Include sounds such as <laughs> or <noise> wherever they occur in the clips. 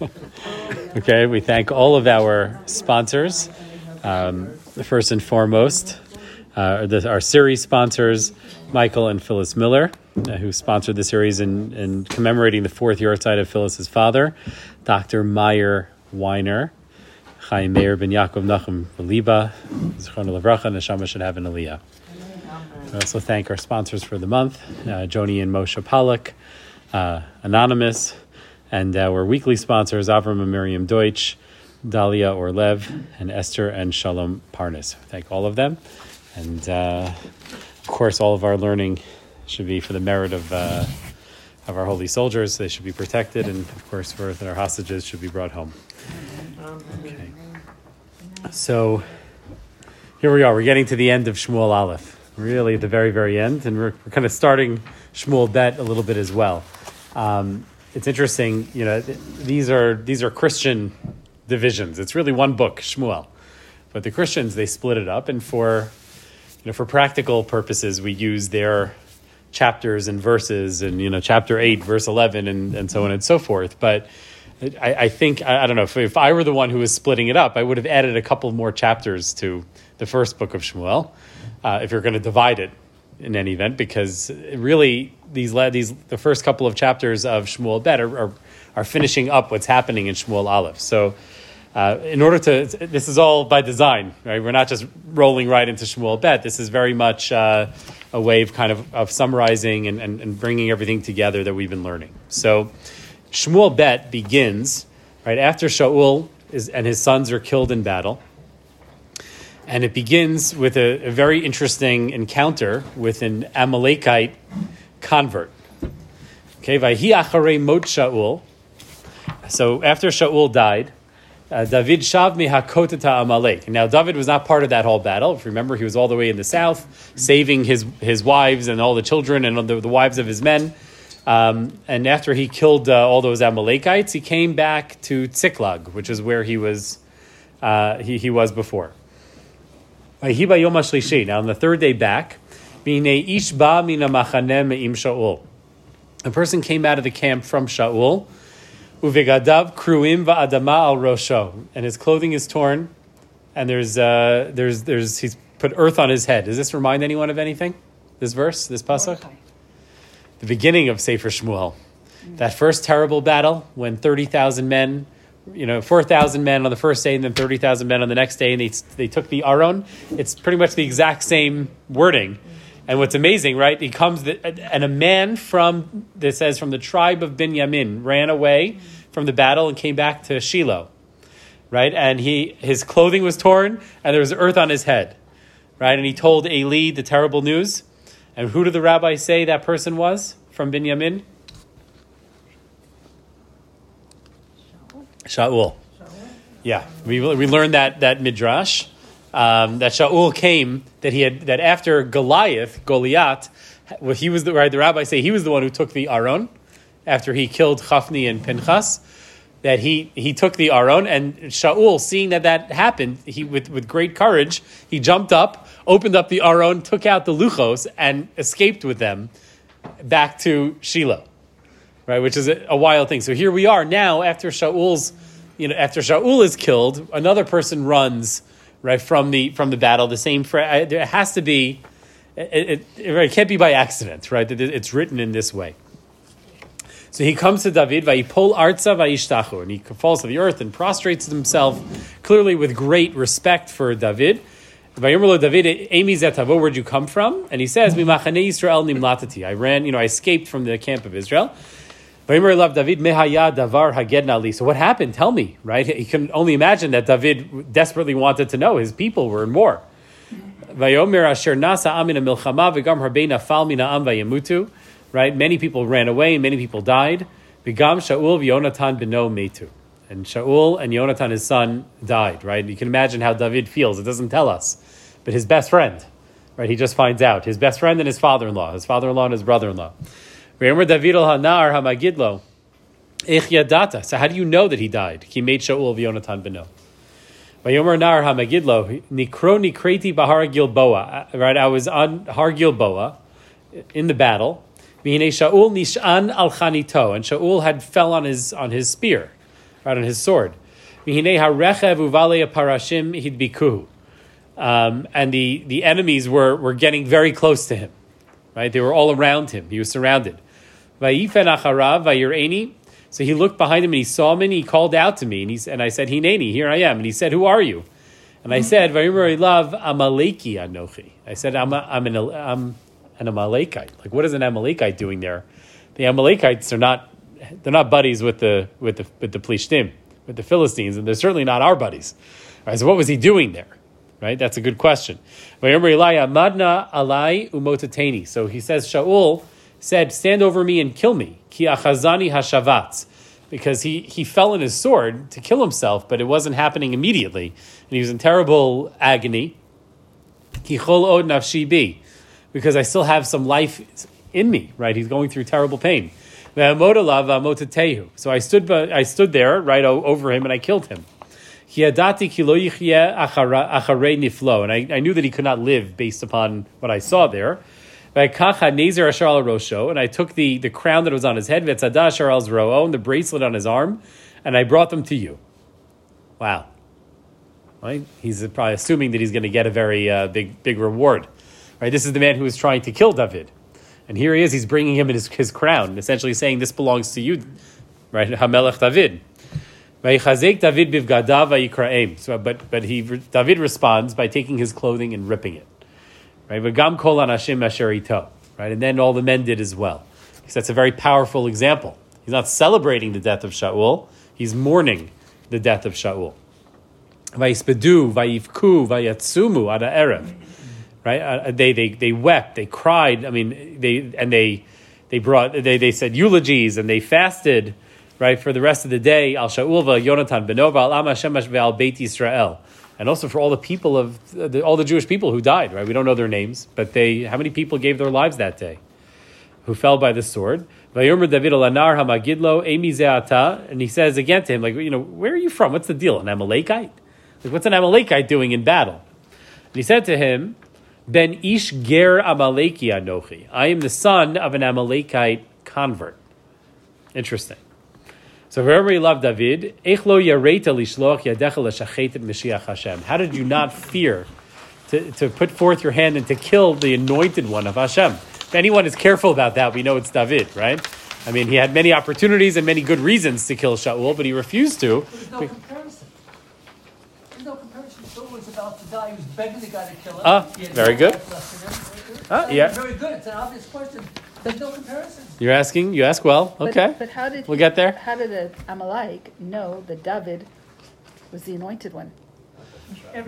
<laughs> okay, we thank all of our sponsors. Um, first and foremost, uh, the, our series sponsors, Michael and Phyllis Miller, uh, who sponsored the series in, in commemorating the fourth yahrzeit of Phyllis's father, Dr. Meyer Weiner. Chaim Meir ben Yaakov Nachum Liba, Zichron Levracha, Neshama should have an aliyah. We also thank our sponsors for the month, uh, Joni and Moshe Pollock, uh, Anonymous, and our weekly sponsors, Avram and Miriam Deutsch, Dalia Orlev, and Esther and Shalom Parnas. Thank all of them. And uh, of course, all of our learning should be for the merit of, uh, of our holy soldiers. They should be protected, and of course, for our hostages should be brought home. Okay. So here we are. We're getting to the end of Shmuel Aleph, really the very, very end, and we're, we're kind of starting Shmuel Bet a little bit as well. Um, it's interesting, you know. These are these are Christian divisions. It's really one book, Shmuel, but the Christians they split it up, and for you know for practical purposes, we use their chapters and verses, and you know chapter eight, verse eleven, and, and so on and so forth. But I, I think I, I, don't know if, if I were the one who was splitting it up, I would have added a couple more chapters to the first book of Shmuel, uh, if you're going to divide it in any event, because really these these the first couple of chapters of Shmuel Bet are, are, are finishing up what's happening in Shmuel Aleph. So. Uh, in order to, this is all by design, right? We're not just rolling right into Shmuel Bet. This is very much uh, a way of kind of, of summarizing and, and, and bringing everything together that we've been learning. So, Shmuel Bet begins right after Shaul is, and his sons are killed in battle. And it begins with a, a very interesting encounter with an Amalekite convert. Okay, Vayhi Mot Shaul. So after Shaul died, uh, David Shav Hakotata Amalek. Now David was not part of that whole battle. If you remember, he was all the way in the south, saving his his wives and all the children and the, the wives of his men. Um, and after he killed uh, all those Amalekites, he came back to Tziklag, which is where he was uh, he, he was before. Now on the third day back, a person came out of the camp from Shaul, kruim va'adama al rosho, and his clothing is torn, and there's uh, there's there's he's put earth on his head. Does this remind anyone of anything? This verse, this pasuk? The beginning of Sefer Shmuel. That first terrible battle when 30,000 men, you know, 4,000 men on the first day and then 30,000 men on the next day, and they, they took the Aron. It's pretty much the exact same wording. And what's amazing, right? He comes, the, and a man from, that says, from the tribe of Binyamin ran away from the battle and came back to Shiloh, right? And he, his clothing was torn and there was earth on his head, right? And he told Eli the terrible news. And who did the rabbi say that person was from Binyamin? Shaul. Yeah, we, we learned that that midrash um, that Shaul came that he had that after Goliath Goliath, well, he was the right. The rabbi say he was the one who took the Aron after he killed Chafni and Pinchas. That he he took the Aron and Shaul, seeing that that happened, he with with great courage he jumped up opened up the Aron, took out the Luchos, and escaped with them back to Shiloh, right? Which is a, a wild thing. So here we are now after Shaul's, you know, after Shaul is killed, another person runs right from the from the battle. The same, there has to be. It, it, it, can't be by accident, right? It's written in this way. So he comes to David, pull arza vayishtachu, and he falls to the earth and prostrates himself, clearly with great respect for David. David, Amy Zetavo, where'd you come from? And he says, Mimachane Yisrael nimlatati. I ran, you know, I escaped from the camp of Israel. So what happened? Tell me, right? He can only imagine that David desperately wanted to know. His people were in war. Right? Many people ran away and many people died. V'gam Shaul v'Yonatan. And Shaul and Yonatan, his son, died, right? You can imagine how David feels. It doesn't tell us. But his best friend, right? He just finds out. His best friend and his father in law, his father in law and his brother law. David al Hanar Hamagidlo. yadata. So how do you know that he died? He made Shaul v'Yonatan beno. Vayomer Nar Hamagidlo. Nikro Nikreti Bahar Gilboa. Right? I was on Har Gilboa in the battle. Shaul nishan al chanito, and Shaul had fell on his on his spear, right on his sword. harechev uvale parashim hidbikuhu. Um, and the, the enemies were, were getting very close to him. Right? They were all around him. He was surrounded. So he looked behind him and he saw me and he called out to me. And, he, and I said, Hineni, here I am. And he said, Who are you? And I said, love Amaleki Anochi. I said, I'm, a, I'm, an, I'm an Amalekite. Like, what is an Amalekite doing there? The Amalekites are not they're not buddies with the with the with the Plishtim, with the Philistines, and they're certainly not our buddies. So what was he doing there? Right? That's a good question. So he says, Shaul said, Stand over me and kill me. Ki achazani hashavatz. Because he, he fell in his sword to kill himself, but it wasn't happening immediately. And he was in terrible agony. Ki chol od nafshi bi. Because I still have some life in me, right? He's going through terrible pain. So I stood, I stood there, right over him, and I killed him. And I, I knew that he could not live based upon what I saw there. And I took the, the crown that was on his head, and the bracelet on his arm, and I brought them to you. Wow. Right? He's probably assuming that he's going to get a very uh, big, big reward. Right? This is the man who was trying to kill David. And here he is, he's bringing him his, his crown, essentially saying, This belongs to you, right? Hamelech David. David So, but but he David responds by taking his clothing and ripping it. Right, v'gam kol anashim asher Right, and then all the men did as well. Because that's a very powerful example. He's not celebrating the death of Shaul; he's mourning the death of Shaul. Vayispedu, vayivku, vayatsumu ada erev. Right, uh, they they they wept, they cried. I mean, they and they they brought they they said eulogies and they fasted right, for the rest of the day, Al Sha'ulva, Yonatan Benova, Al Ama Shemash Ve'al Beit Israel. And also for all the people of, the, all the Jewish people who died, right? We don't know their names, but they, how many people gave their lives that day? Who fell by the sword. And he says again to him, like, you know, where are you from? What's the deal? An Amalekite? Like, what's an Amalekite doing in battle? And he said to him, Ben Ish Ger Amaleki Anochi. I am the son of an Amalekite convert. Interesting. So wherever you love David, Hashem. How did you not fear to, to put forth your hand and to kill the anointed one of Hashem? If anyone is careful about that, we know it's David, right? I mean, he had many opportunities and many good reasons to kill Shaul, but he refused to. There's no comparison. There's no comparison. Shaul was about to die. He was begging the guy to kill him. Ah, very good. Ah, yeah. Very good. It's an obvious question. There's no comparison. You're asking. You ask well. But- Okay. But how did? We'll he- get there. How did the Amalek know that David was the anointed one?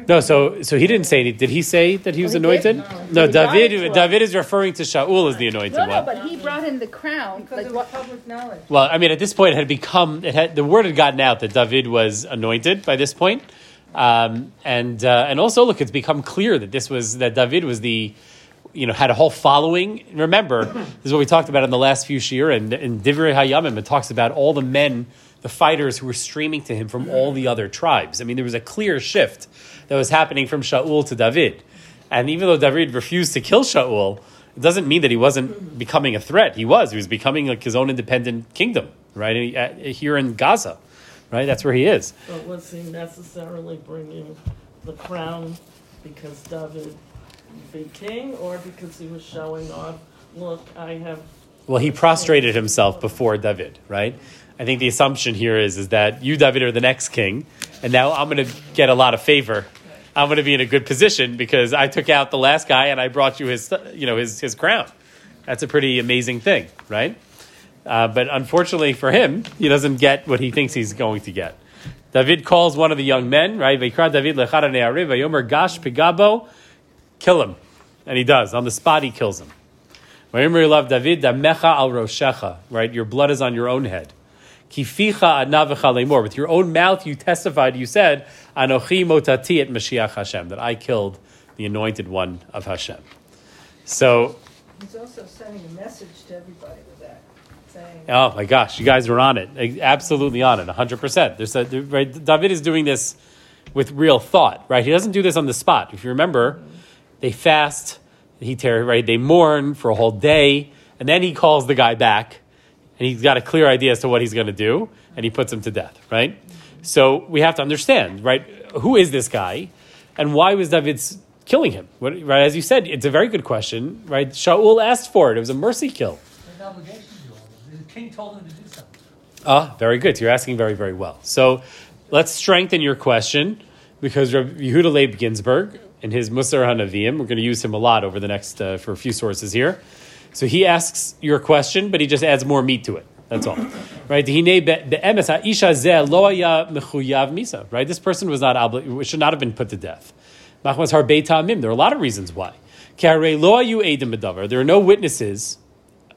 No, so so he didn't say. any- Did he say that he was Oh, he anointed? did? No, He brought it to David. David is referring to Shaul as the anointed No, no, one. but he brought in the crown. Because Like it was what? public knowledge. Well, I mean, at this point, it had become it had the word had gotten out that David was anointed by this point, um, and uh, and also look, it's become clear that this was that David was the you know had a whole following. Remember, this is what we talked about in the last few shir and in Divrei Hayamim. It talks about all the men, the fighters who were streaming to him from all the other tribes. I mean, there was a clear shift that was happening from Shaul to David, and even though David refused to kill Shaul. It doesn't mean that he wasn't becoming a threat. He was. He was becoming like his own independent kingdom, right? Here in Gaza, right? That's where he is. But was he necessarily bringing the crown because David be king or because he was showing off, look, I have. Well, he prostrated himself before David, right? I think the assumption here is, is that you, David, are the next king, and now I'm going to get a lot of favor. I'm going to be in a good position because I took out the last guy and I brought you his, you know, his, his crown. That's a pretty amazing thing, right? Uh, but unfortunately for him, he doesn't get what he thinks he's going to get. David calls one of the young men, right? David kill him. And he does. On the spot, he kills him. David, damecha al roshecha, right? Your blood is on your own head. Kificha adnavecha lemor. With your own mouth, you testified, you said, Anochi motati et Mashiach Hashem, that I killed the anointed one of Hashem. So, He's also sending a message to everybody with that, saying, oh my gosh, you guys are on it. Absolutely on it, 100%. There's a, right, David is doing this with real thought, right? He doesn't do this on the spot. If you remember, they fast, he tear, right? They mourn for a whole day, and then he calls the guy back, and he's got a clear idea as to what he's going to do, and he puts him to death, right? So we have to understand, right? Who is this guy, and why was David's killing him? What, right, as you said, it's a very good question, right? Shaul asked for it; it was a mercy kill. An obligation to all. The king told him to do something. Ah, very good. You're asking very, very well. So let's strengthen your question because Rabbi Yehuda Leib Ginsburg in his Musar Haneviim, we're going to use him a lot over the next uh, for a few sources here. So he asks your question, but he just adds more meat to it. That's all, right? Right? This person was not obli- should not have been put to death. There are a lot of reasons why. There are no witnesses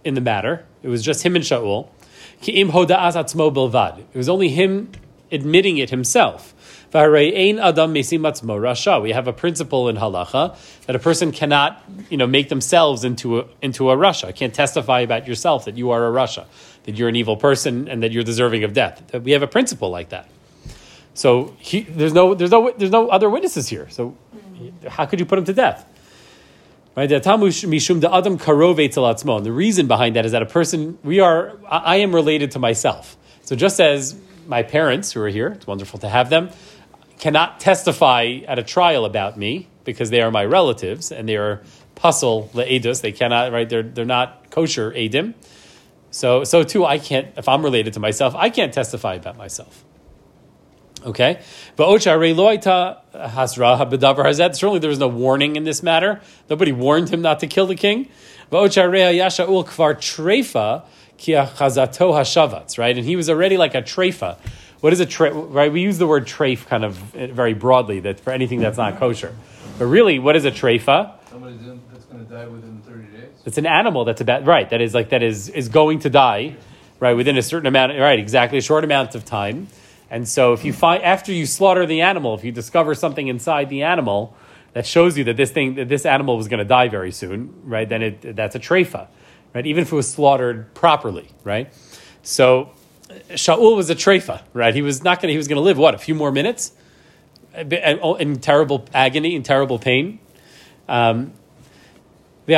in the matter. It was just him and Shaul. It was only him admitting it himself. We have a principle in halacha that a person cannot, you know, make themselves into a, into a rasha. Can't testify about yourself that you are a rasha, that you're an evil person, and that you're deserving of death. We have a principle like that. So he, there's no there's no there's no other witnesses here. So how could you put him to death? Right? The reason behind that is that a person we are I am related to myself. So just as my parents who are here, it's wonderful to have them, cannot testify at a trial about me because they are my relatives and they are pasul le'edus. They cannot, right? They're, they're not kosher edim. So, so too, I can't, if I'm related to myself, I can't testify about myself. Okay? But Certainly there was no warning in this matter. Nobody warned him not to kill the king. Right? And he was already like a trefa. What is a tre- right? We use the word treif kind of uh, very broadly that for anything that's not kosher. But really, what is a treifa? Somebody that's going to die within 30 days. It's an animal that's about right. That is like that is is going to die, right within a certain amount. Right, exactly a short amount of time. And so, if you find after you slaughter the animal, if you discover something inside the animal that shows you that this thing that this animal was going to die very soon, right? Then it that's a treifa, right? Even if it was slaughtered properly, right? So Shaul was a treifa, right? He was not going. He was going to live what a few more minutes, in terrible agony, in terrible pain. Um, so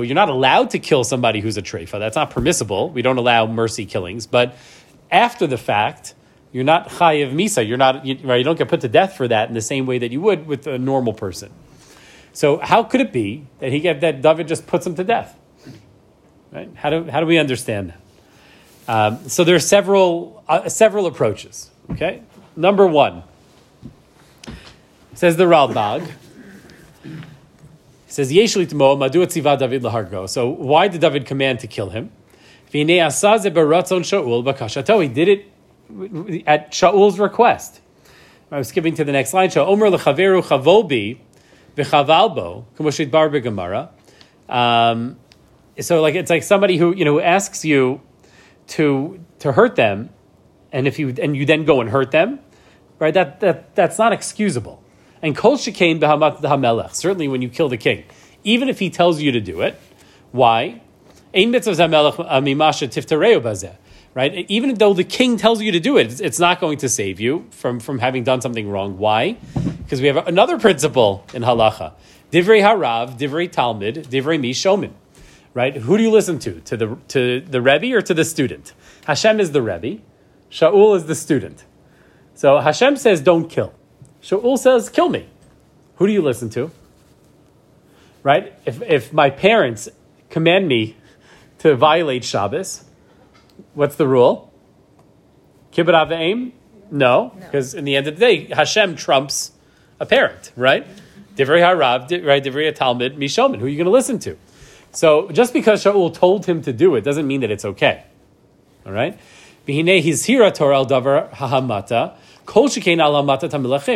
you're not allowed to kill somebody who's a treifa. That's not permissible. We don't allow mercy killings. But after the fact, you're not chayiv misa. You're not you, right. You don't get put to death for that in the same way that you would with a normal person. So how could it be that he that David just puts him to death? Right? How do how do we understand that? Um, so there are several uh, several approaches. Okay, number one says the Ralbag. He says Yeshli Tmo Madu Tziva David lahargo. So why did David command to kill him? He did it at Shaul's request. I'm skipping to the next line. So Omer lechaveru chavolbi v'chavalbo k'moshit bar begamara. Um, so like it's like somebody who you know asks you to to hurt them, and if you and you then go and hurt them, right? That that that's not excusable. And kol shekain b'hamat hamelech. Certainly, when you kill the king, even if he tells you to do it, why? Ein mitzvah mimasha tiftareu. Right? Even though the king tells you to do it, it's not going to save you from, from having done something wrong. Why? Because we have another principle in halacha. Divrei harav, divrei talmud, divrei mi shomin right? Who do you listen to? To the to the Rebbe or to the student? Hashem is the Rebbe, Shaul is the student. So Hashem says, "Don't kill." Shaul says, "Kill me." Who do you listen to? Right? If if my parents command me to violate Shabbos, what's the rule? Kibbut aim? No, because no. in the end of the day, Hashem trumps a parent, right? Divrei harav, right? Divrei talmud, mishomin. Who are you going to listen to? So just because Shaul told him to do it doesn't mean that it's okay. All right?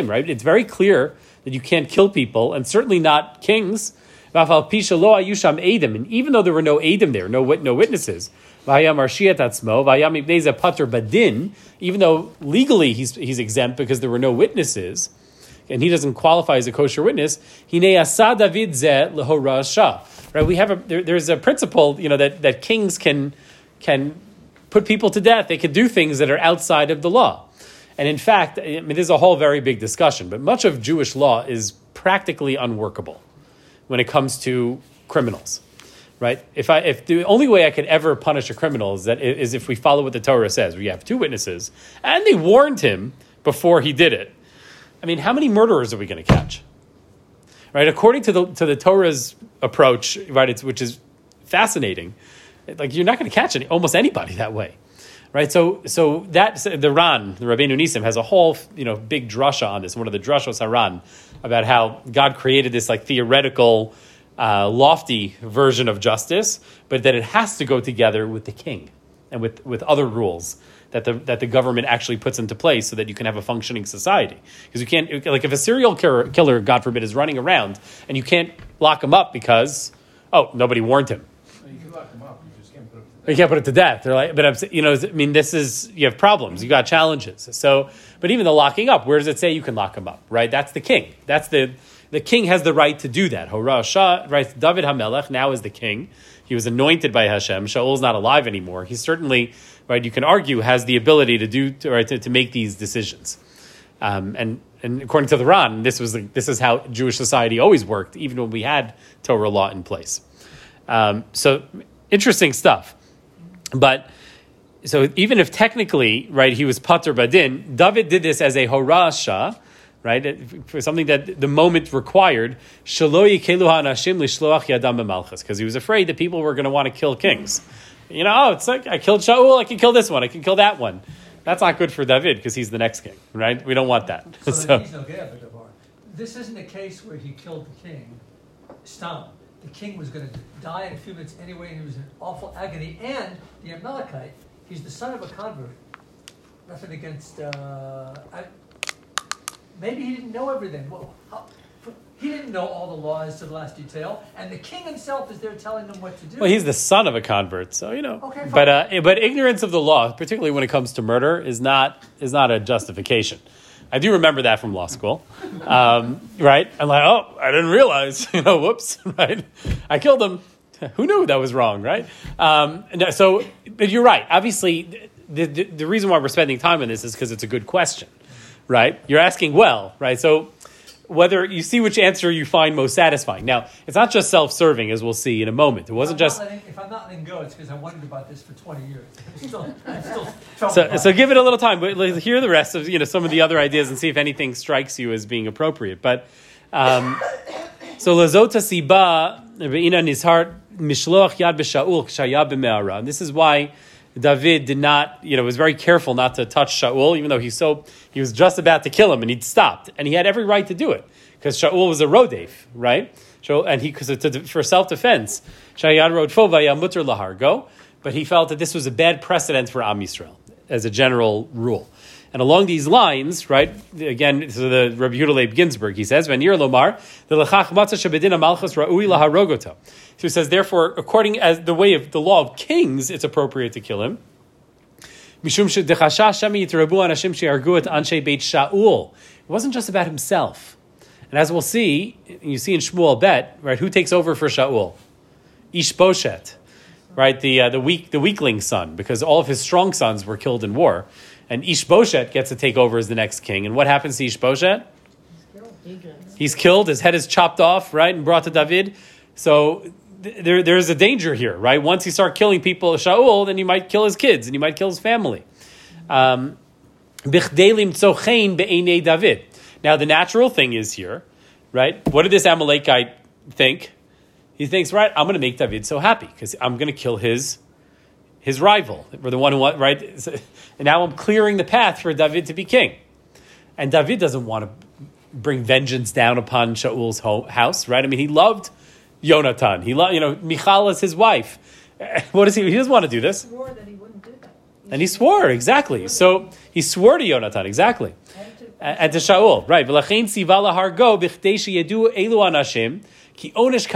Right? It's very clear that you can't kill people, and certainly not kings. And even though there were no Adim there, no, no witnesses, even though legally he's, he's exempt because there were no witnesses, and he doesn't qualify as a kosher witness, right? We have a there, there's a principle, you know, that, that kings can can put people to death. They can do things that are outside of the law. And in fact, I mean, there's a whole very big discussion, but much of Jewish law is practically unworkable when it comes to criminals. right? If I if the only way I could ever punish a criminal is that is if we follow what the Torah says. We have two witnesses, and they warned him before he did it. I mean, how many murderers are we going to catch? Right, according to the to the Torah's approach, right, it's, which is fascinating. Like you're not going to catch any, almost anybody that way, right? So so that the Ran, the Rabbeinu Nisim, has a whole you know big drasha on this. One of the drashos Haran about how God created this like theoretical uh, lofty version of justice, but that it has to go together with the king and with, with other rules that the, that the government actually puts into place so that you can have a functioning society. Because you can't, like, if a serial killer, killer, God forbid, is running around and you can't lock him up because, oh, nobody warned him. You can lock them up, you just can't put to You can't put it to death. They're like, but I'm, you know, I mean, this is you have problems. You got challenges. So, but even the locking up, where does it say you can lock him up? Right? That's the king. That's the the king has the right to do that. Hurrah Shah, right? David Hamelech now is the king. He was anointed by Hashem. Shaul's not alive anymore. He's certainly, right? You can argue has the ability to do to, right, to, to make these decisions. Um, and and according to the Ran, this was the, this is how Jewish society always worked, even when we had Torah law in place. Um, so interesting stuff. But so even if technically, right, he was patur badin, David did this as a horasha, right, for something that the moment required. Because he was afraid that people were going to want to kill kings. You know, oh, it's like I killed Shaul, I can kill this one, I can kill that one. That's not good for David because he's the next king, right? We don't want that. So <laughs> So- he's no This isn't a case where he killed the king, Stop. The king was going to die in a few minutes anyway, and he was in awful agony. And the Amalekite, he's the son of a convert. Nothing against. Uh, I, maybe he didn't know everything. Well, how, he didn't know all the laws to the last detail, and the king himself is there telling him what to do. Well, he's the son of a convert, so you know. Okay, fine. but uh, but ignorance of the law, particularly when it comes to murder, is not is not a justification. I do remember that from law school, um, right? I'm like, oh, I didn't realize, <laughs> you know, whoops, <laughs> right? I killed him. Who knew that was wrong, right? Um, no, so, but you're right. Obviously, the, the, the reason why we're spending time on this is because it's a good question, right? You're asking well, right? So, whether you see which answer you find most satisfying. Now, it's not just self-serving, as we'll see in a moment. It wasn't just letting- if I'm not letting go, it's because I wondered about this for 20 years. I'm still, I'm still So, so give it a little time. But hear the rest of you know some of the other ideas and see if anything strikes you as being appropriate. But um, so lazota siba beina nizhar mishloach yad b'shaul k'shayab b'me'ara. And this is why David did not you know was very careful not to touch Shaul, even though he's so he was just about to kill him and he'd stopped and he had every right to do it because Shaul was a rodef, right? So, and he cause for self defense, Shayad wrote Fovaya mutter lahargo, but he felt that this was a bad precedent for Am Yisrael as a general rule. And along these lines, right, again, so the Rabbi Yehuda Leib Ginsburg, he says, Venir Lomar, the Lechach Matzah Shebedin Amalchus Ra'ui Laharogoto. So he says, therefore, according as the way of the law of kings, it's appropriate to kill him. Mishum shedechasha yitrebu anashim she'argu et anshe Beit Shaul. It wasn't just about himself. And as we'll see, you see in Shmuel Bet, right, who takes over for Shaul? Ishboshet, right, the, uh, the, weak, the weakling son, because all of his strong sons were killed in war. And Ishboshet gets to take over as the next king. And what happens to Ishboshet? He gets. He's killed, his head is chopped off, right, and brought to David. So th- there, there's a danger here, right? Once you start killing people, Shaul, then you might kill his kids and you might kill his family. Um, David. Now, the natural thing is here, right? What did this Amalekite think? He thinks, right, I'm going to make David so happy because I'm going to kill his his rival, or the one who right? And now I'm clearing the path for David to be king. And David doesn't want to bring vengeance down upon Shaul's ho- house, right? I mean, he loved Yonatan. He loved, you know, Michal is his wife. <laughs> What does he? He doesn't want to do this, swore that he wouldn't do that. and he swore exactly. So he swore to Yonatan exactly, And to- and, and to Shaul, right? V'lachein tziva lahargo b'chdei sheyedu elu anashim ki onish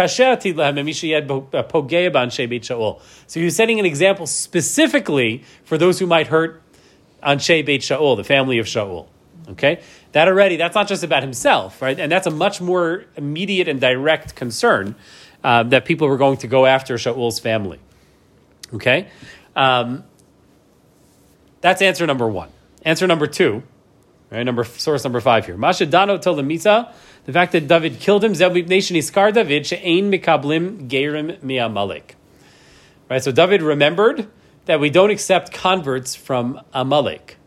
Shaul. So he was setting an example specifically for those who might hurt Anshe Beit Shaul, the family of Shaul. Okay? That already, that's not just about himself, right? And that's a much more immediate and direct concern uh, that people were going to go after Shaul's family. Okay? Um, that's answer number one. Answer number two Right, number source number five here. Masha Dano told the Misa, the fact that David killed him, Zeb nation iskar David, she'ein mikablim gerim mi'amalek. Right, so David remembered that we don't accept converts from Amalek,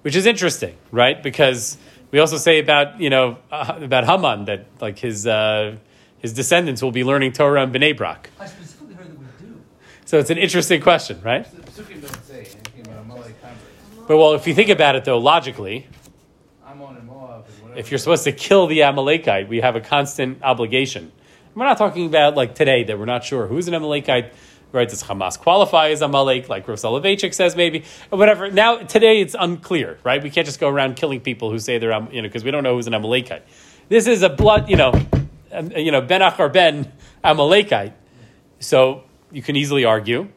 which is interesting, right? Because we also say about you know uh, about Haman that like his uh, his descendants will be learning Torah and Bnei Brak. I specifically heard that we do. So it's an interesting question, right? The Psukim don't say anything about Amalek converts. But well, if you think about it though, logically, Ammon and Moab and whatever. If you're supposed to kill the Amalekite, we have a constant obligation. We're not talking about like today that we're not sure who's an Amalekite. Right? Does Hamas qualify as Amalek, like Rav says, maybe, or whatever? Now, today it's unclear, right? We can't just go around killing people who say they're, you know, because we don't know who's an Amalekite. This is a blood, you know, um, you know, Ben Achar Ben Amalekite. So you can easily argue,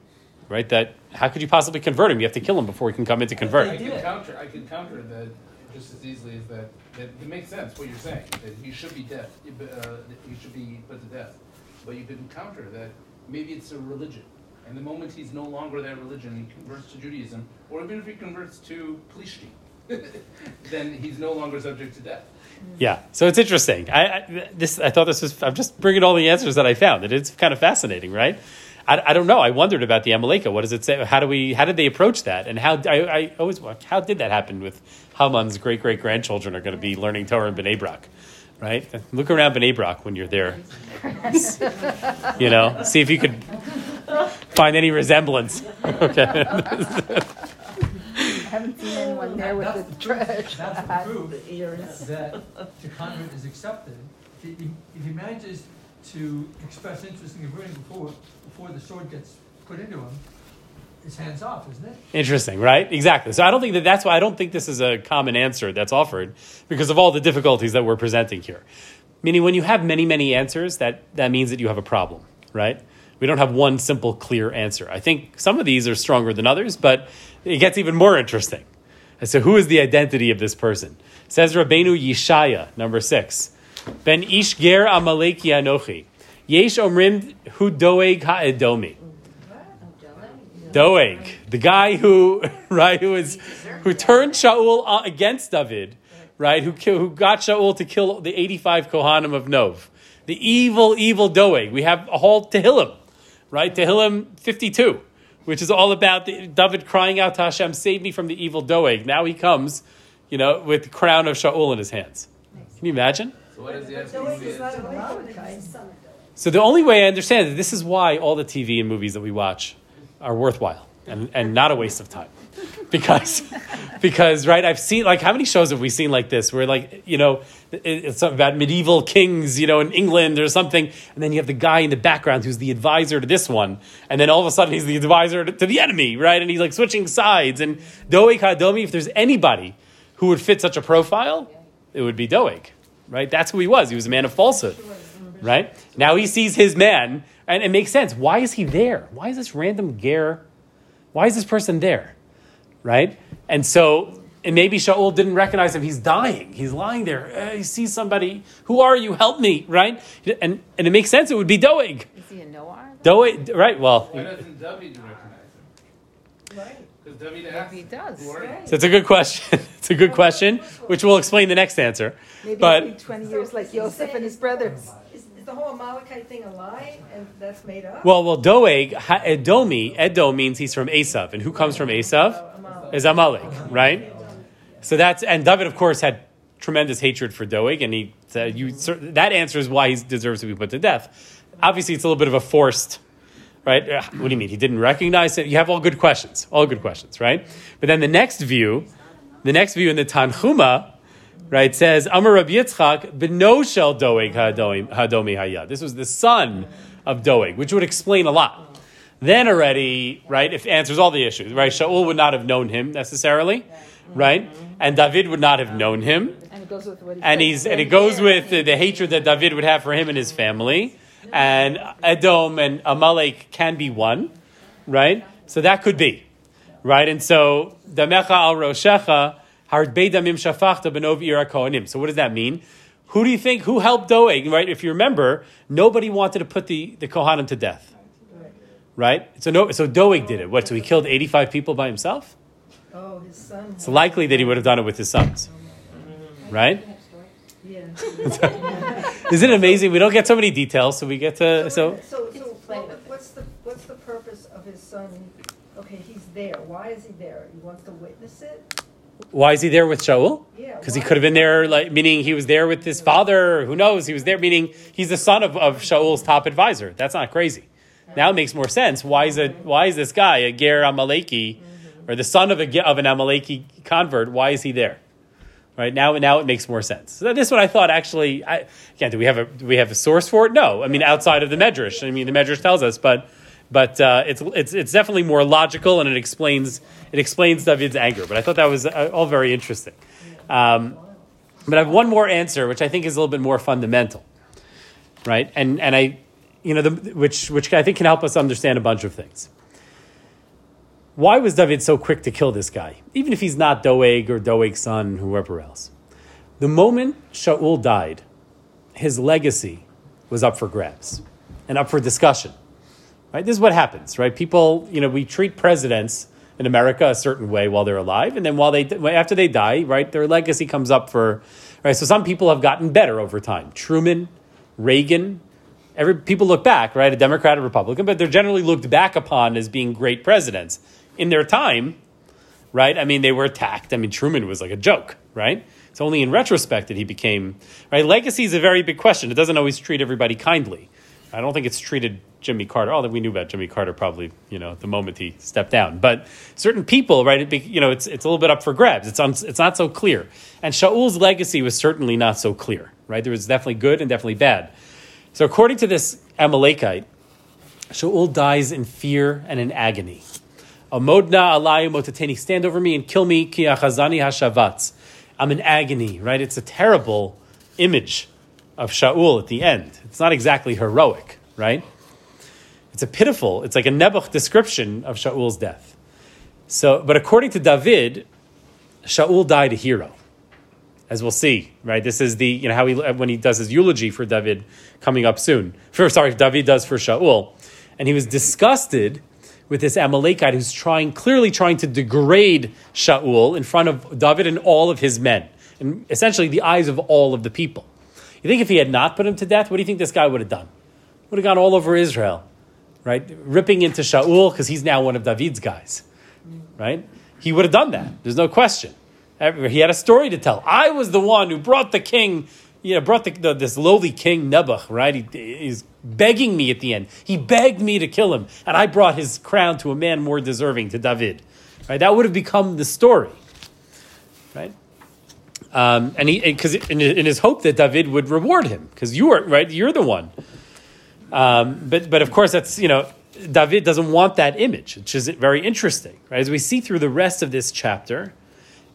right, that how could you possibly convert him? You have to kill him before he can come in to convert. I can counter. I can counter that just as easily as that. That it makes sense what you're saying. That he should be death. Uh, he should be put to death. But you can counter that maybe it's a religion, and the moment he's no longer that religion, he converts to Judaism, or even if he converts to Plishti, <laughs> then he's no longer subject to death. Yeah, so it's interesting. I, I this I thought this was. I'm just bringing all the answers that I found. It is kind of fascinating, right? I, I don't know. I wondered about the Amaleka. What does it say? How do we? How did they approach that? And how I, I always how did that happen with Haman's great great grandchildren are going to be learning Torah in Bnei Brak, right? Look around Bnei Brak when you're there. <laughs> you know, see if you could find any resemblance. <laughs> okay. I haven't seen anyone there with That's the the proof- trash. That's the proof The ears. that the convert is accepted. If he, if he manages to express interest in converting before, before the sword gets put into him, it's hands off, isn't it? Interesting, right? Exactly. So I don't think that that's why I don't think this is a common answer that's offered because of all the difficulties that we're presenting here. Meaning, when you have many, many answers, that, that means that you have a problem, right? We don't have one simple, clear answer. I think some of these are stronger than others, but it gets even more interesting. So, who is the identity of this person? Says Rabbeinu Yishaya, number six. Ben ish ger amaleki anochi. Yesh omrim hu doeg ha'edomi. Doeg, the guy who, <laughs> right, who is, who turned Shaul against David, right, who, who got Shaul to kill the 85 Kohanim of Nov. The evil, evil Doeg. We have a whole Tehillim, right, Tehillim 52, which is all about the, David crying out to Hashem, save me from the evil Doeg. Now he comes, you know, with the crown of Shaul in his hands. Can you imagine? So what does he have But to Doeg do? is not a Amalekite. So the only way I understand it, this is why all the TV and movies that we watch are worthwhile and, and not a waste of time. Because, <laughs> because right, I've seen like how many shows have we seen like this where like you know it's about medieval kings you know in England or something, and then you have the guy in the background who's the advisor to this one, and then all of a sudden he's the advisor to, to the enemy, right? And he's like switching sides. And Doeg Hadomi, if there's anybody who would fit such a profile, it would be Doeg, right? That's who he was. He was a man of falsehood right? Now he sees his man, and it makes sense. Why is he there? Why is this random ger? Why is this person there? Right? And so, and maybe Shaul didn't recognize him. He's dying. He's lying there. Uh, he sees somebody. Who are you? Help me! Right? And and it makes sense. It would be Doeg. Is he a Noah? Doeg. Right? Well, Why doesn't David recognize him? Right. Because David he does. Who are so it's a good question. <laughs> it's a good question, which we'll explain the next answer. Maybe But- he'll be 20 years like Yosef and his brothers. Is, is the whole Amalekite thing a lie and that's made up? Well, well, Doeg, ha- Edomi, Edom means he's from Esav, and who comes from Esav? Is Amalek, right? So that's and David, of course, had tremendous hatred for Doeg, and he said, "You." That answer is why he deserves to be put to death. Obviously, it's a little bit of a forced, right? Uh, What do you mean he didn't recognize it? You have all good questions, all good questions, right? But then the next view, the next view in the Tanhuma, right, says Amar Rabbi Yitzchak beno shel Doeg hadomi hadomi haya. This was the son of Doeg, which would explain a lot. Then already, right, if answers all the issues, right? Shaul would not have known him necessarily, right? And David would not have known him. And it goes with what he And he's and it goes with the, the hatred that David would have for him and his family. And Edom and Amalek can be one, right? So that could be, right? And so Damecha al Roshecha Harbei Damim Shafachta Benov Ira Kohanim. So what does that mean? Who do you think who helped Doeg? Right? If you remember, nobody wanted to put the, the Kohanim to death. Right? So no so Doeg did it. What? So he killed 85 people by himself? Oh, his son. It's likely that he would have done it with his sons. right? <laughs> Yeah. <laughs> Isn't it amazing? We don't get so many details, so we get to so. So, so what- what's the, what's the purpose of his son? Okay, he's there. Why is he there? He wants to witness it? Why is he there with Shaul? Yeah. Because he could have been there, like meaning he was there with his father. Who knows? He was there, meaning he's the son of, of Shaul's top advisor. That's not crazy. Now it makes more sense. Why is it? Why is this guy a Ger Amaleki, or the son of a of an Amaleki convert? Why is he there? Right now, now it makes more sense. So this one I thought. Actually, I, again, do we have a do we have a source for it? No. I mean, outside of the Medrash. I mean, the Medrash tells us, but but uh, it's it's it's definitely more logical, and it explains it explains David's anger. But I thought that was uh, all very interesting. Um, but I have one more answer, which I think is a little bit more fundamental, right? And and I, you know, the, which which I think can help us understand a bunch of things. Why was David so quick to kill this guy, even if he's not Doeg or Doeg's son, whoever else? The moment Shaul died, his legacy was up for grabs and up for discussion. Right? This is what happens, right? People, you know, we treat presidents in America a certain way while they're alive, and then while they after they die, right, their legacy comes up for right. So some people have gotten better over time. Truman, Reagan, every people look back, right, a Democrat, a Republican, but they're generally looked back upon as being great presidents in their time, right? I mean, they were attacked. I mean, Truman was like a joke, right? It's only in retrospect that he became right. Legacy is a very big question. It doesn't always treat everybody kindly. I don't think it's treated Jimmy Carter. All that we knew about Jimmy Carter probably, you know, the moment he stepped down. But certain people, right? Be, you know, it's it's a little bit up for grabs. It's un, it's not so clear. And Shaul's legacy was certainly not so clear, right? There was definitely good and definitely bad. So according to this Amalekite, Shaul dies in fear and in agony. Amodna alayu motateni, stand over me and kill me, ki achazani hashavatz. I'm in agony, right? It's a terrible image of Shaul at the end. It's not exactly heroic, right? It's a pitiful, it's like a Nebuch description of Shaul's death. So, but according to David, Shaul died a hero, as we'll see, right? This is the, you know, how he, uh, when he does his eulogy for David coming up soon. For, sorry, David does for Shaul. And he was disgusted with this Amalekite who's trying, clearly trying to degrade Shaul in front of David and all of his men, and essentially the eyes of all of the people. You think if he had not put him to death, what do you think this guy would have done? Would have gone all over Israel, right? Ripping into Shaul because he's now one of David's guys, right? He would have done that. There's no question. He had a story to tell. I was the one who brought the king, you know, brought the, the, this lowly king Nebuch, right? He, he's begging me at the end. He begged me to kill him, and I brought his crown to a man more deserving, to David. Right? That would have become the story, right? Um, and he, because in, in his hope that David would reward him, because you are right, you're the one. Um, but but of course that's you know David doesn't want that image, which is very interesting. Right? As we see through the rest of this chapter,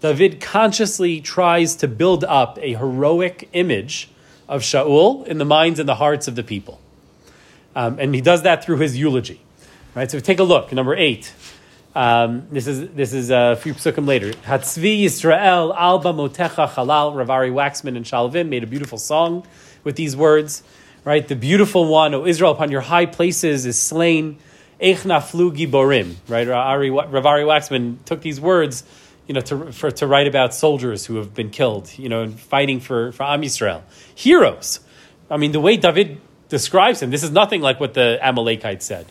David consciously tries to build up a heroic image of Shaul in the minds and the hearts of the people, um, and he does that through his eulogy. Right. So take a look, number eight. Um, this is this is a few psukim later. Hatzvi Yisrael Alba Motecha Halal. Ravari Waxman and Shalvin made a beautiful song with these words. Right, the beautiful one, O Israel, upon your high places is slain. Eich naflu giborim. Right, Ravari, Ravari Waxman took these words, you know, to for, to write about soldiers who have been killed, you know, and fighting for for Am Yisrael, heroes. I mean, the way David describes him, this is nothing like what the Amalekites said.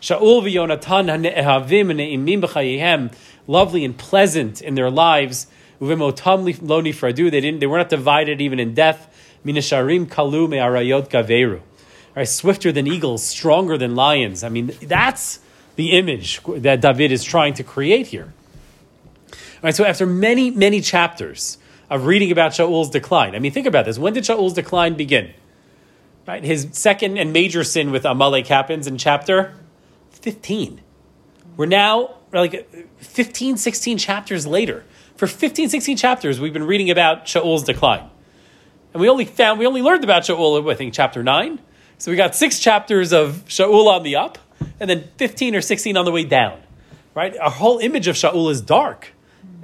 Shaul v'Yonatan ha'ne'ehavim ne'imim b'chayihem, lovely and pleasant in their lives. Uvimotam lo nifradu, they didn't, they were not divided even in death. Minasharim kalu me'arayot gaveru. Right, swifter than eagles, stronger than lions. I mean, that's the image that David is trying to create here. All right, so after many, many chapters of reading about Shaul's decline, I mean, think about this. When did Shaul's decline begin? Right, his second and major sin with Amalek happens in chapter 15. We're now like 15, 16 chapters later. For 15, 16 chapters, we've been reading about Shaul's decline. And we only found, we only learned about Shaul, I think, chapter 9. So we got six chapters of Shaul on the up, and then 15 or 16 on the way down. Right? Our whole image of Shaul is dark.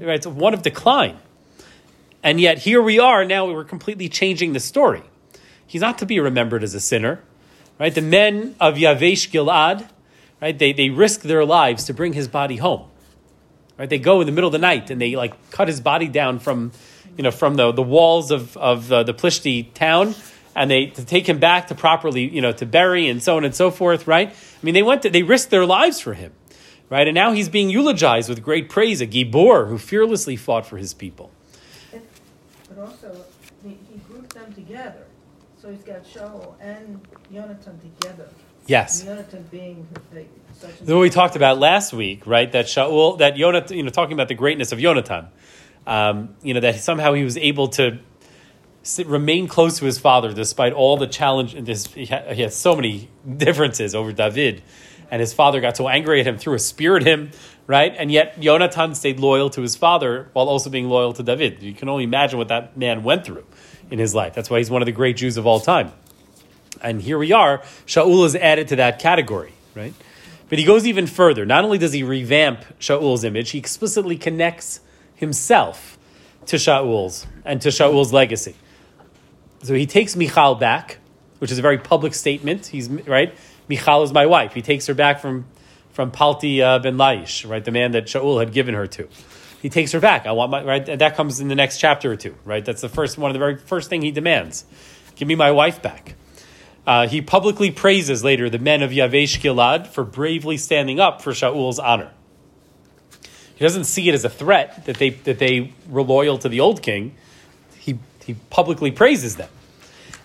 Right? It's one of decline. And yet here we are, now we're completely changing the story. He's not to be remembered as a sinner. Right? The men of Yavesh Gilad, right? They, they risk their lives to bring his body home. Right? They go in the middle of the night and they like cut his body down from, you know, from the, the walls of, of uh, the Plishti town, and they to take him back to properly, you know, to bury and so on and so forth, right? I mean, they went to, they risked their lives for him, right? And now he's being eulogized with great praise, a Gibor who fearlessly fought for his people. But also, he, he grouped them together. So he's got Shaul and Yonatan together. Yes. Yonatan being the, such what we talked about last week, right? That Shaul, that Yonatan, you know, talking about the greatness of Yonatan, um, you know, that somehow he was able to sit, remain close to his father despite all the challenge. And this, he, had, he had so many <laughs> differences over David, and his father got so angry at him, threw a spear at him, right? And yet Yonatan stayed loyal to his father while also being loyal to David. You can only imagine what that man went through in his life. That's why he's one of the great Jews of all time. And here we are. Shaul is added to that category, right? But he goes even further. Not only does he revamp Shaul's image, he explicitly connects himself to Shaul's and to Shaul's legacy. So he takes Michal back, which is a very public statement. He's right. Michal is my wife. He takes her back from from Palti uh, ben Laish, right, the man that Shaul had given her to. He takes her back. I want my right. That comes in the next chapter or two, right? That's the first one of the very first thing he demands. Give me my wife back. Uh, he publicly praises later the men of Yavesh Gilad for bravely standing up for Shaul's honor. He doesn't see it as a threat that they that they were loyal to the old king. He he publicly praises them,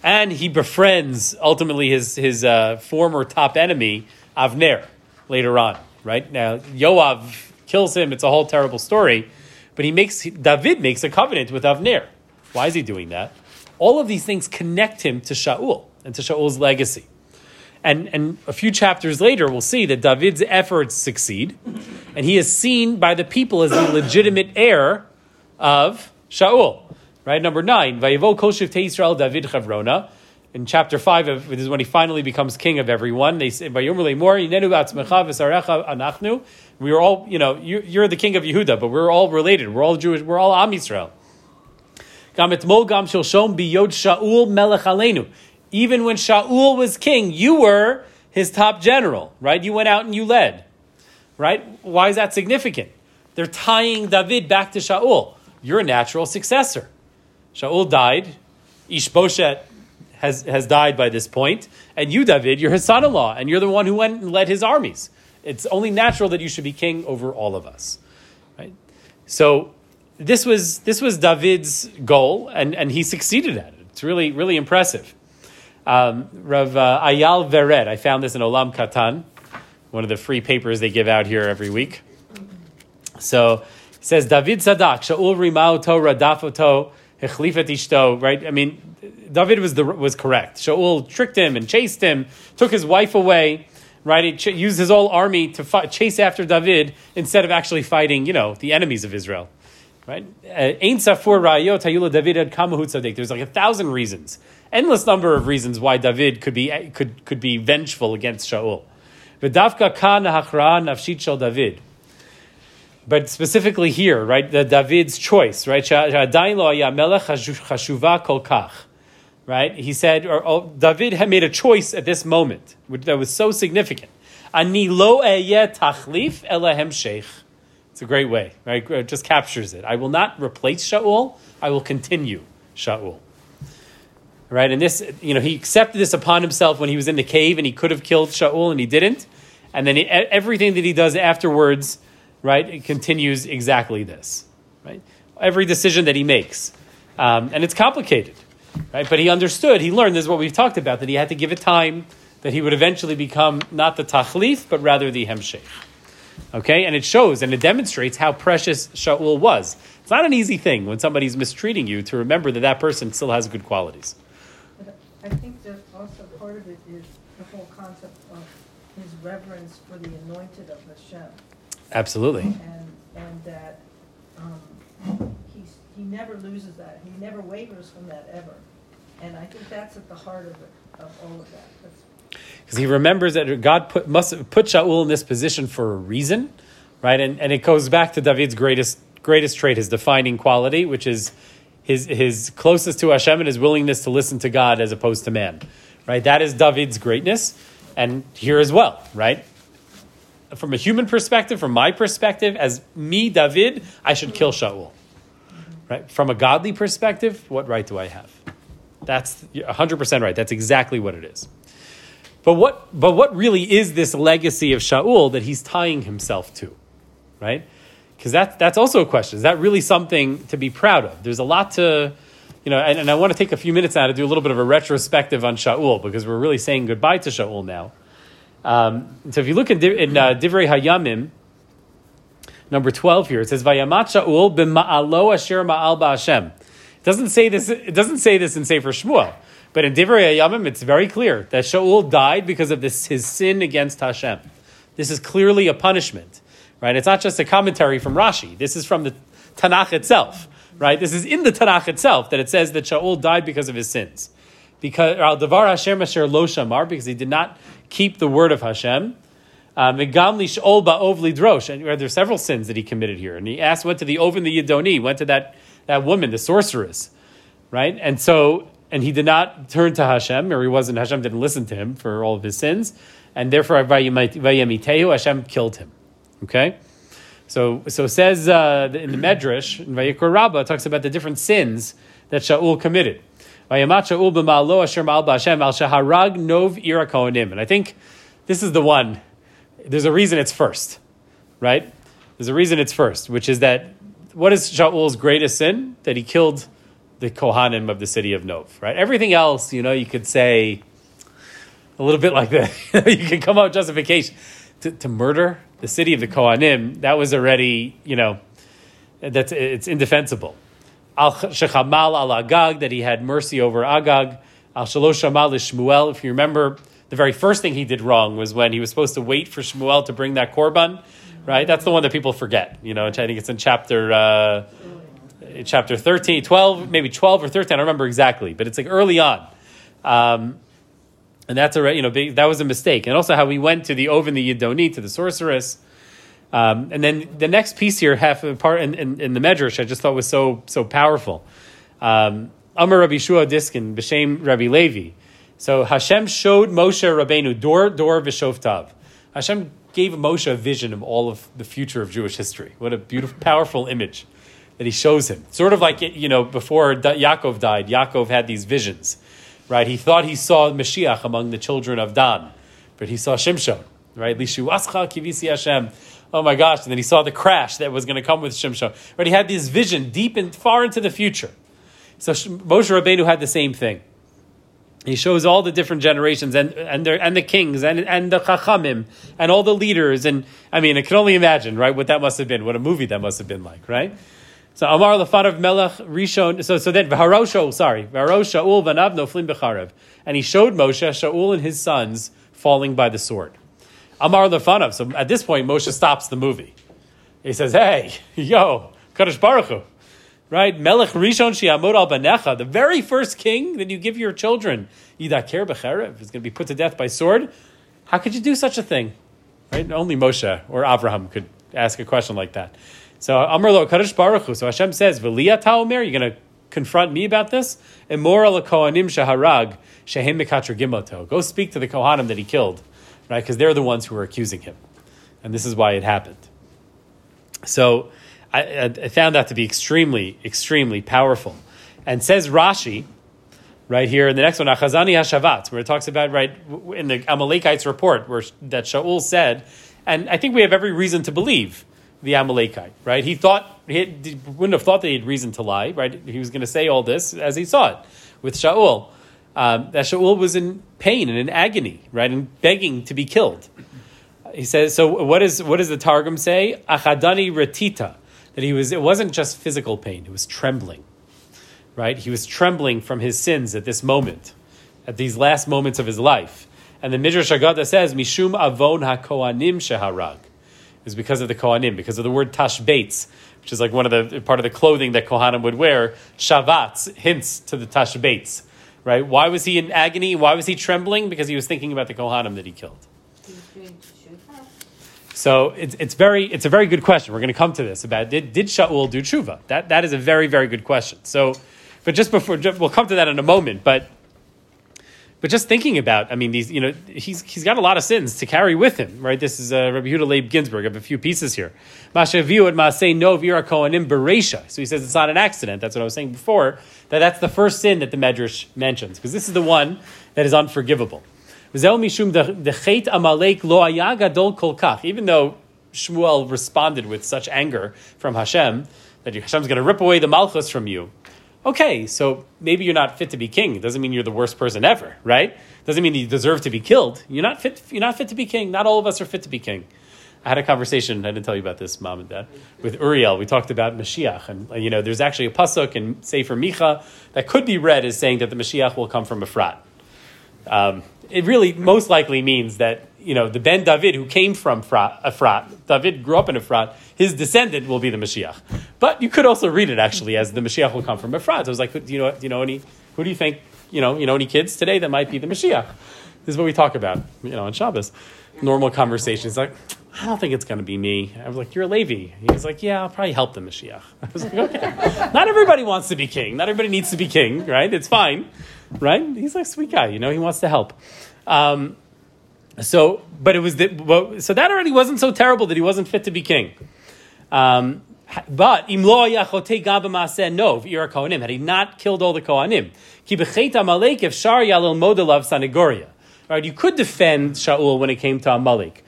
and he befriends ultimately his his uh, former top enemy Avner later on. Right now, Yoav kills him. It's a whole terrible story, but he makes David makes a covenant with Avner. Why is he doing that? All of these things connect him to Shaul and to Shaul's legacy. And, and a few chapters later, we'll see that David's efforts succeed, and he is seen by the people as the legitimate heir of Shaul. Right, number nine, Israel David Chavrona. In chapter five, of, this is when he finally becomes king of everyone. They say, "Vayomer le'mor yinenu b'atzmecha v'sarecha anachnu." We are all, you know, you, you're the king of Yehuda, but we're all related. We're all Jewish. We're all Am Yisrael. Even when Shaul was king, you were his top general, right? You went out and you led, right? Why is that significant? They're tying David back to Shaul. You're a natural successor. Shaul died. Ishboshet has, has died by this point. And you, David, you're his son in law, and you're the one who went and led his armies. It's only natural that you should be king over all of us, right? So this was, this was David's goal, and, and he succeeded at it. It's really, really impressive. Um, Rav uh, Ayal Vered, I found this in Olam Katan, one of the free papers they give out here every week. So he says, David Sadak, Shaul Rimao To Radafoto, Ishto, right? I mean, David was, the, was correct. Shaul tricked him and chased him, took his wife away, right? He ch- used his whole army to chase after David instead of actually fighting, you know, the enemies of Israel. Right? Uh, Ein safur rayot hayula David ad kamahu. There's like a thousand reasons, endless number of reasons why David could be eh, could could be vengeful against Shaul. Nafshit shel David. But specifically here, right, the David's choice, right? Right? He said, or, or, David had made a choice at this moment that was so significant. Ani lo tachlif sheikh. It's a great way, right? It just captures it. I will not replace Shaul. I will continue Shaul. Right? And this, you know, he accepted this upon himself when he was in the cave and he could have killed Shaul and he didn't. And then he, everything that he does afterwards, right, it continues exactly this, right? Every decision that he makes. Um, and it's complicated, right? But he understood, he learned, this is what we've talked about, that he had to give it time, that he would eventually become not the tachlif, but rather the hemshech. Okay, and it shows and it demonstrates how precious Shaul was. It's not an easy thing when somebody's mistreating you to remember that that person still has good qualities. But I think that also part of it is the whole concept of his reverence for the anointed of Hashem. Absolutely. And, and that um, never loses that. He never wavers from that ever. And I think that's at the heart of it, of all of that. Because he remembers that God put must put Shaul in this position for a reason, right? And and it goes back to David's greatest greatest trait, his defining quality, which is his his closest to Hashem and his willingness to listen to God as opposed to man, right? That is David's greatness, and here as well, right? From a human perspective, from my perspective, as me, David, I should kill Shaul. Right? From a godly perspective, what right do I have? That's 100% right. That's exactly what it is. But what, but what really is this legacy of Shaul that he's tying himself to? Right? Because that, that's also a question. Is that really something to be proud of? There's a lot to, you know, and, and I want to take a few minutes now to do a little bit of a retrospective on Shaul because we're really saying goodbye to Shaul now. Um, so if you look in, in uh, Divrei Hayamim, number 12 here, it says, Vayamat Shaul b'ma'alo asher ma'al ba'ashem. It doesn't say this, it doesn't say this in Sefer Shmuel. But in Divrei Hayamim, it's very clear that Shaul died because of this, his sin against Hashem. This is clearly a punishment, right? It's not just a commentary from Rashi. This is from the Tanakh itself, right? This is in the Tanakh itself that it says that Shaul died because of his sins. Because al asher lo shamar, because he did not keep the word of Hashem. Um, Megam lishol ba'ov lidrosh. And there's several sins that he committed here. And he asked, went to the Oven the Yidoni, went to that, that woman, the sorceress, right? And so, and he did not turn to Hashem, or he wasn't, Hashem didn't listen to him for all of his sins. And therefore, Vayamitehu, Hashem killed him. Okay? So, so says uh, in the Medrash, in Vayikra Rabbah, talks about the different sins that Shaul committed. And I think this is the one, there's a reason it's first, right? There's a reason it's first, which is that, what is Shaul's greatest sin? That he killed the Kohanim of the city of Nov, right? Everything else, you know, you could say a little bit like that. <laughs> you can come up with justification. To, to murder the city of the Kohanim, that was already, you know, that's it's indefensible. Al Shechamal al Agag, that he had mercy over Agag. Al Shalosh Shamal Shmuel. If you remember, the very first thing he did wrong was when he was supposed to wait for Shmuel to bring that korban, right? That's the one that people forget. You know, I think it's in chapter. Uh, chapter 13, 12, maybe 12 or 13, I don't remember exactly, but it's like early on. Um, and that's a, you know, big, that was a mistake. And also how we went to the Oven, the Yidoni, to the sorceress. Um, and then the next piece here, half part in, in, in, the Medrash, I just thought was so so powerful. Um, Amar Rabbi Shua Diskin, B'Shem Rabbi Levi. So Hashem showed Moshe Rabbeinu Dor Dor V'Shovtav. Hashem gave Moshe a vision of all of the future of Jewish history. What a beautiful, powerful image that he shows him. Sort of like you know before Yaakov died, Yaakov had these visions, right? He thought he saw Mashiach among the children of Dan, but he saw Shimshon, right? Lishu Ascha Kivisi Hashem oh my gosh, and then he saw the crash that was going to come with Shimshon. But he had this vision deep and far into the future. So Moshe Rabbeinu had the same thing. He shows all the different generations and and, and the kings and, and the chachamim and all the leaders and I mean I can only imagine right what that must have been what a movie that must have been like right so Amar of Melech Rishon so so then V'haro sorry V'haro Shaul v'nav noflim b'charev and he showed Moshe Shaul and his sons falling by the sword Amar Lefanav. So at this point, Moshe stops the movie. He says, "Hey, <laughs> yo, Kadosh Baruch Hu, right? Melech Rishon Shiamod al Banecha, the very first king that you give your children, Yidaker Becherev, is going to be put to death by sword. How could you do such a thing? Right? Only Moshe or Abraham could ask a question like that. So Amar Lo Kadosh Baruch Hu. So Hashem says, "V'liya Taomer, you're going to confront me about this? And more al Kohanim Shaharag Shehem Mekatra Gimoto. Go speak to the Kohanim that he killed." right? Because they're the ones who are accusing him. And this is why it happened. So I, I found that to be extremely, extremely powerful. And says Rashi, right here in the next one, Achazani Hashavatz, where it talks about, right, in the Amalekites report, where that Shaul said, and I think we have every reason to believe the Amalekite, right? He thought, he, wouldn't have thought that he had reason to lie, right? He was going to say all this as he saw it with Shaul um, that Shaul was in pain and in agony, right, and begging to be killed. He says, so what, is, what does the Targum say? Achadani retita, that he was, it wasn't just physical pain, it was trembling, right? He was trembling from his sins at this moment, at these last moments of his life. And the Midrash Haggadah says, Mishum avon hakohanim sheharag. Is because of the Kohanim, because of the word tashbates, which is like one of the part of the clothing that Kohanim would wear. Shavatz hints to the tashbates right? Why was he in agony? Why was he trembling? Because he was thinking about the Kohanim that he killed. So it's, it's, very, it's a very good question. We're going to come to this about did, did Shaul do tshuva? That, that is a very, very good question. So, but just before, we'll come to that in a moment. But but just thinking about, I mean, these, you know, he's he's got a lot of sins to carry with him, right? This is uh, Rabbi Yehuda Leib Ginsburg. I have a few pieces here. Mashaviu Masei no vira kohanim beresha. So he says it's not an accident. That's what I was saying before. That that's the first sin that the Medrash mentions because this is the one that is unforgivable. Even though Shmuel responded with such anger from Hashem that Hashem's going to rip away the malchus from you. Okay, so maybe you're not fit to be king. It doesn't mean you're the worst person ever, right? Doesn't mean you deserve to be killed. You're not fit. You're not fit to be king. Not all of us are fit to be king. I had a conversation. I didn't tell you about this, mom and dad, with Uriel. We talked about Mashiach, and you know, there's actually a pasuk in Sefer Micha that could be read as saying that the Mashiach will come from Efrat. Um, it really most likely means that you know the Ben David who came from Efrat, David grew up in Efrat, his descendant will be the Mashiach. But you could also read it actually as the Mashiach will come from Efrat. So I was like, do you know, do you know any? Who do you think? You know, you know any kids today that might be the Mashiach? This is what we talk about, you know, on Shabbos. Normal conversations like, I don't think it's going to be me. I was like, you're a Levi. He was like, yeah, I'll probably help the Mashiach. <laughs> I was like, okay. Not everybody wants to be king. Not everybody needs to be king, right? It's fine, right? He's like sweet guy, you know. He wants to help. Um, so, but it was the, so that already wasn't so terrible that he wasn't fit to be king. Um, but imlo yachote gabamase nov ir kohanim had he not killed all the kohanim ki bechet amalek if shar yalil modelav sanagoria. Right, you could defend Shaul when it came to Amalek.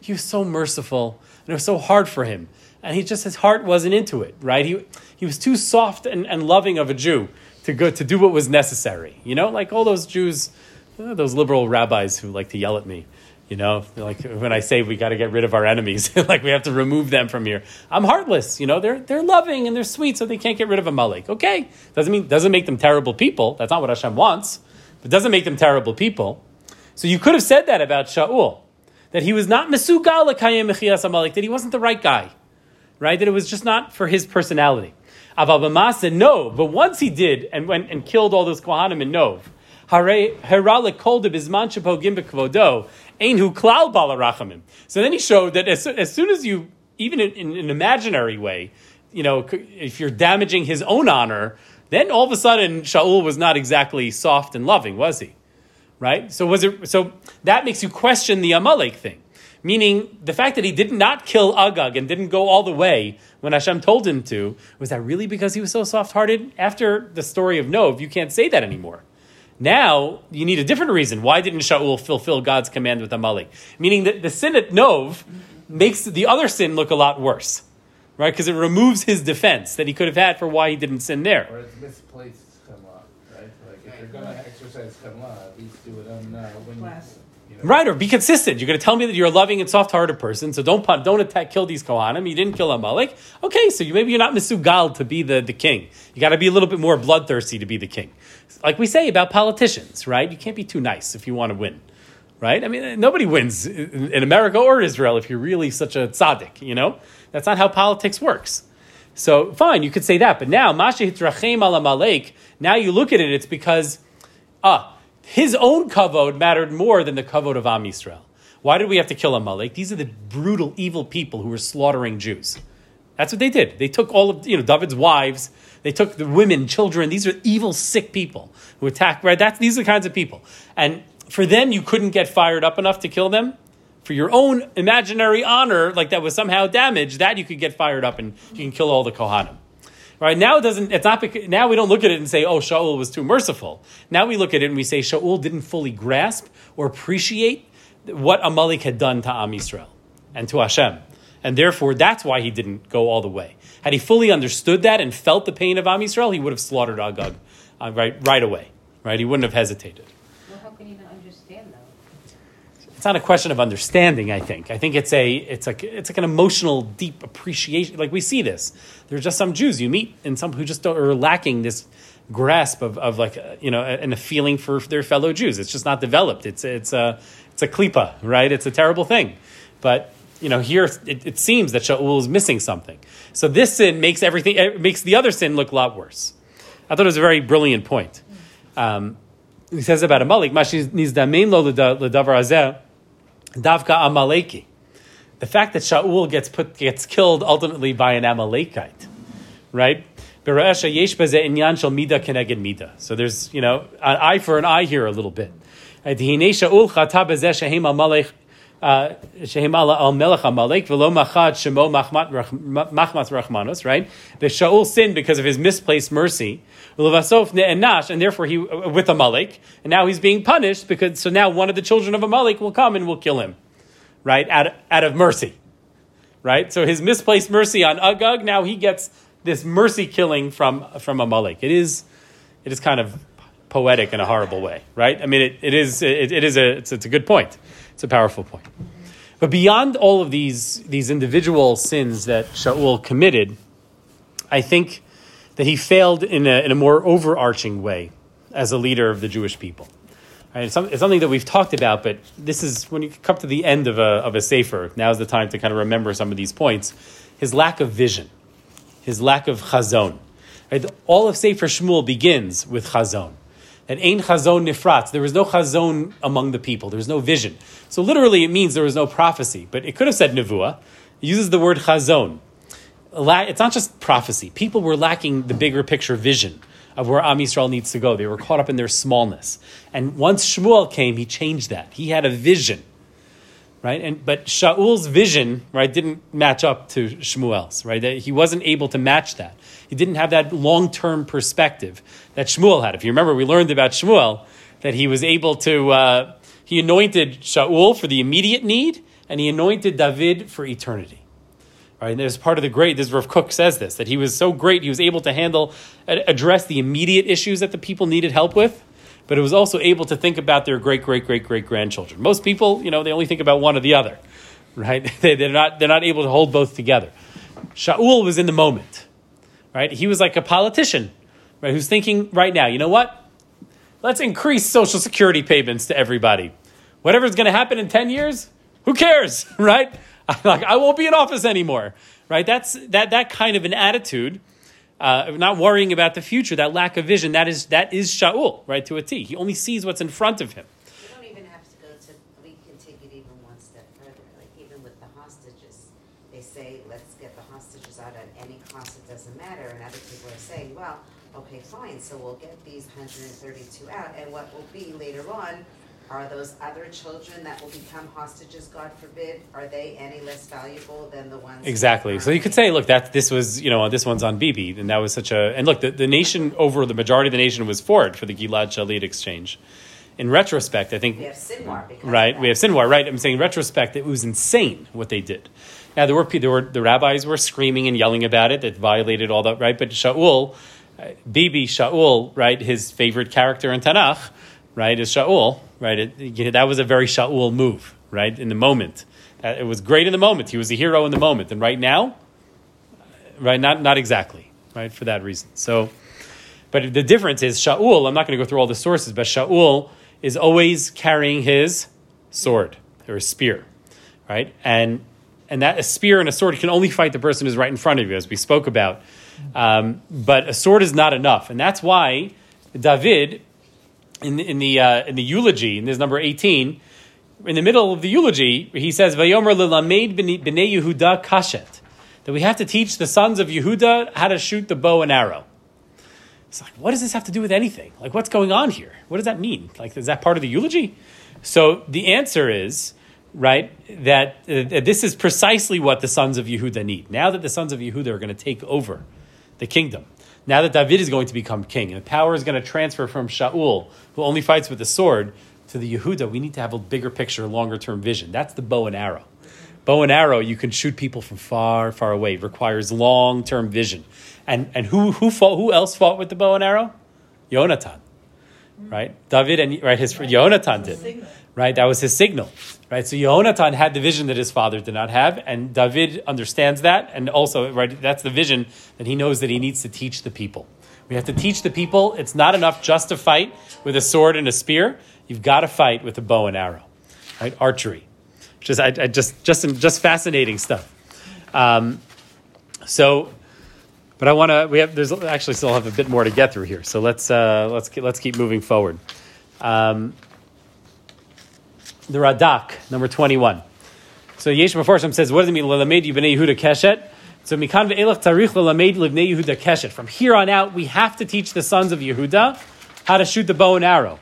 He was so merciful, and it was so hard for him, and he just his heart wasn't into it. Right, he he was too soft and, and loving of a Jew to go to do what was necessary. You know, like all those Jews, uh, those liberal rabbis who like to yell at me. You know, like when I say we got to get rid of our enemies, <laughs> like we have to remove them from here. I'm heartless. You know, they're they're loving and they're sweet, so they can't get rid of Amalek. Okay, doesn't mean doesn't make them terrible people. That's not what Hashem wants. But doesn't make them terrible people. So you could have said that about Shaul, that he was not mesugal lekayim mechias Amalek, that he wasn't the right guy, right? That it was just not for his personality. Aval b'masa no, but once he did and went and killed all those kohanim in Nov. So then he showed that as, as soon as you, even in, in an imaginary way, you know, if you're damaging his own honor, then all of a sudden Shaul was not exactly soft and loving, was he? Right? So was it? So that makes you question the Amalek thing. Meaning, the fact that he did not kill Agag and didn't go all the way when Hashem told him to, was that really because he was so soft hearted? After the story of Nov, you can't say that anymore. Now, you need a different reason. Why didn't Shaul fulfill God's command with Amalek? Meaning that the sin at Nov makes the other sin look a lot worse, right? Because it removes his defense that he could have had for why he didn't sin there. Or it's misplaced? Like if you're gonna exercise chemla, at least do it on uh, when Class. you know. Right, or be consistent. You're going to tell me that you're a loving and soft-hearted person, so don't pun- don't attack, kill these kohanim. You didn't kill Amalek. Okay, so you, maybe you're not misugal to be the, the king. You got to be a little bit more bloodthirsty to be the king. Like we say about politicians, right? You can't be too nice if you want to win, right? I mean, nobody wins in, in America or Israel if you're really such a tzaddik. You know, that's not how politics works. So fine, you could say that, but now Masha Hitrachem al Amalek. Now you look at it, it's because ah his own kavod mattered more than the kavod of Am Yisrael. Why did we have to kill Amalek? These are the brutal, evil people who were slaughtering Jews. That's what they did. They took all of you know David's wives. They took the women, children. These are evil, sick people who attack. Right? That's these are the kinds of people. And for them, you couldn't get fired up enough to kill them. For your own imaginary honor, like that was somehow damaged, that you could get fired up and you can kill all the kohanim. Right now, it doesn't. It's not. Because, now we don't look at it and say, "Oh, Shaul was too merciful." Now we look at it and we say, Shaul didn't fully grasp or appreciate what Amalek had done to Am Yisrael and to Hashem, and therefore that's why he didn't go all the way. Had he fully understood that and felt the pain of Am Yisrael, he would have slaughtered Agag uh, right right away. Right, he wouldn't have hesitated. Well, how can you not understand though? It's not a question of understanding. I think. I think it's a it's like it's like an emotional, deep appreciation. Like we see this. There's just some Jews you meet and some who just are lacking this grasp of, of like you know and a feeling for their fellow Jews. It's just not developed. It's it's a it's a klipa, right? It's a terrible thing. But you know here it, it seems that Shaul is missing something. So this sin makes everything it makes the other sin look a lot worse. I thought it was a very brilliant point. Um, he says about Amalek, "Mashi davka Amaleki." The fact that Shaul gets put gets killed ultimately by an Amalekite, right? So there's, you know, an eye for an eye here a little bit. Uh, right? The Shaul sinned because of his misplaced mercy. Ne'enash, and therefore he, with Amalek, and now he's being punished because, so now one of the children of Amalek will come and will kill him, right? Out, out of mercy right? So his misplaced mercy on Agag, now he gets this mercy killing from from Amalek. It is, it is kind of poetic in a horrible way, right? I mean, it, it is it, it is a it's, it's a good point. It's a powerful point. But beyond all of these these individual sins that Shaul committed, I think that he failed in a, in a more overarching way as a leader of the Jewish people. Right? It's, some, it's something that we've talked about, but this is when you come to the end of a, of a Sefer, now's the time to kind of remember some of these points. His lack of vision, his lack of chazon. Right? All of Sefer Shmuel begins with chazon. That ain chazon nifratz. There was no chazon among the people. There was no vision. So literally, it means there was no prophecy. But it could have said nevuah. Uses the word chazon. It's not just prophecy. People were lacking the bigger picture vision of where Am Yisrael needs to go. They were caught up in their smallness. And once Shmuel came, he changed that. He had a vision, right? And but Shaul's vision, right, didn't match up to Shmuel's, right? He wasn't able to match that. He didn't have that long term perspective that Shmuel had. If you remember, we learned about Shmuel that he was able to. Uh, he anointed Shaul for the immediate need, and he anointed David for eternity. Right, and there's part of the great. This Rav Kook says this that he was so great, he was able to handle, address the immediate issues that the people needed help with, but it was also able to think about their great, great, great, great grandchildren. Most people, you know, they only think about one or the other, right? <laughs> They, they're not they're not able to hold both together. Shaul was in the moment, right? He was like a politician, right? Who's thinking right now, you know what? Let's increase social security payments to everybody. Whatever's going to happen in 10 years, who cares, <laughs> right? I, <laughs> like, I won't be in office anymore, right? That's that, that kind of an attitude, uh, not worrying about the future, that lack of vision, that is, that is Shaul, right, to a T. He only sees what's in front of him. We don't even have to go to, we can take it even one step further, like even with the hostages. They say, let's get the hostages out at any cost, it doesn't matter, and other people are saying, well, okay, fine, so we'll get these hundred and thirty-two out, and what will be later on are those other children that will become hostages, God forbid, are they any less valuable than the ones? Exactly. So you could say, look, that this was, you know, this one's on Bibi, and that was such a. And look, the, the nation over the majority of the nation was for it for the Gilad Shalit exchange. In retrospect, I think We have Sinwar right? We have Sinwar, right? I'm saying in retrospect, it was insane what they did. Now there were there were the rabbis were screaming and yelling about it that violated all that, right? But Shaul, uh, Bibi Shaul, right? His favorite character in Tanakh, right, is Shaul, right? It, know, that was a very Shaul move, right? In the moment, uh, it was great in the moment. He was a hero in the moment, and right now, right? Not not exactly, right? For that reason. So, but the difference is Shaul. I'm not going to go through all the sources, but Shaul is always carrying his sword or spear, right? And and that a spear and a sword can only fight the person who's right in front of you, as we spoke about. Um, but a sword is not enough, and that's why David, in the in the uh, in the eulogy, in this number eighteen, in the middle of the eulogy, he says, "Vayomer lelamed b'nei Yehuda kashet," that we have to teach the sons of Yehuda how to shoot the bow and arrow. It's like, what does this have to do with anything? Like, what's going on here? What does that mean? Like, is that part of the eulogy? So the answer is, right, that uh, this is precisely what the sons of Yehuda need. Now that the sons of Yehuda are going to take over the kingdom, now that David is going to become king, and the power is going to transfer from Shaul, who only fights with the sword, to the Yehuda, we need to have a bigger picture, longer term vision. That's the bow and arrow. Bow and arrow, you can shoot people from far, far away. It requires long term vision. And and who who fought? Who else fought with the bow and arrow? Yonatan, right? David and right his friend Yonatan did, right? That was his signal, right? So Yonatan had the vision that his father did not have, and David understands that, and also right that's the vision that he knows that he needs to teach the people. We have to teach the people. It's not enough just to fight with a sword and a spear. You've got to fight with a bow and arrow, right? Archery, is I, I just just just fascinating stuff. Um, so, but I want to. We have. There's actually still have a bit more to get through here. So let's uh, let's let's keep moving forward. Um, the Radak, number twenty-one. So Yesh Mefarshim says, "What does it mean? Lelamed Yehuda Keshet." So Mikan ve'elach tzarich lelamed Yehuda keshet. From here on out, we have to teach the sons of Yehuda how to shoot the bow and arrow.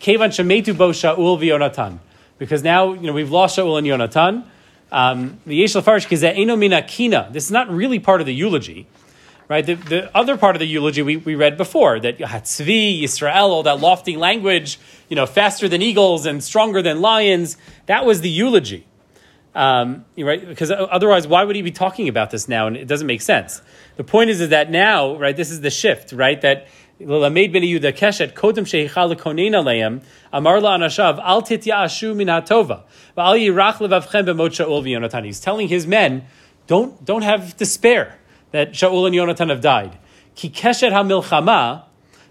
Kevan shemetu bo Shaul v'Yonatan. Because now, you know, we've lost Shaul and Yonatan. Um, the Yesh Lafarish eno mina kina. This is not really part of the eulogy right? The, the other part of the eulogy we, we read before that Hatzvi, Yisrael, all that lofty language, you know, faster than eagles and stronger than lions, that was the eulogy. Um, right? Because otherwise, why would he be talking about this now? And it doesn't make sense. The point is, is that now, right? This is the shift, right? That Keshet Anashav He's telling his men, don't don't have despair that Shaul and Yonatan have died. Ki keshet ha-milchama,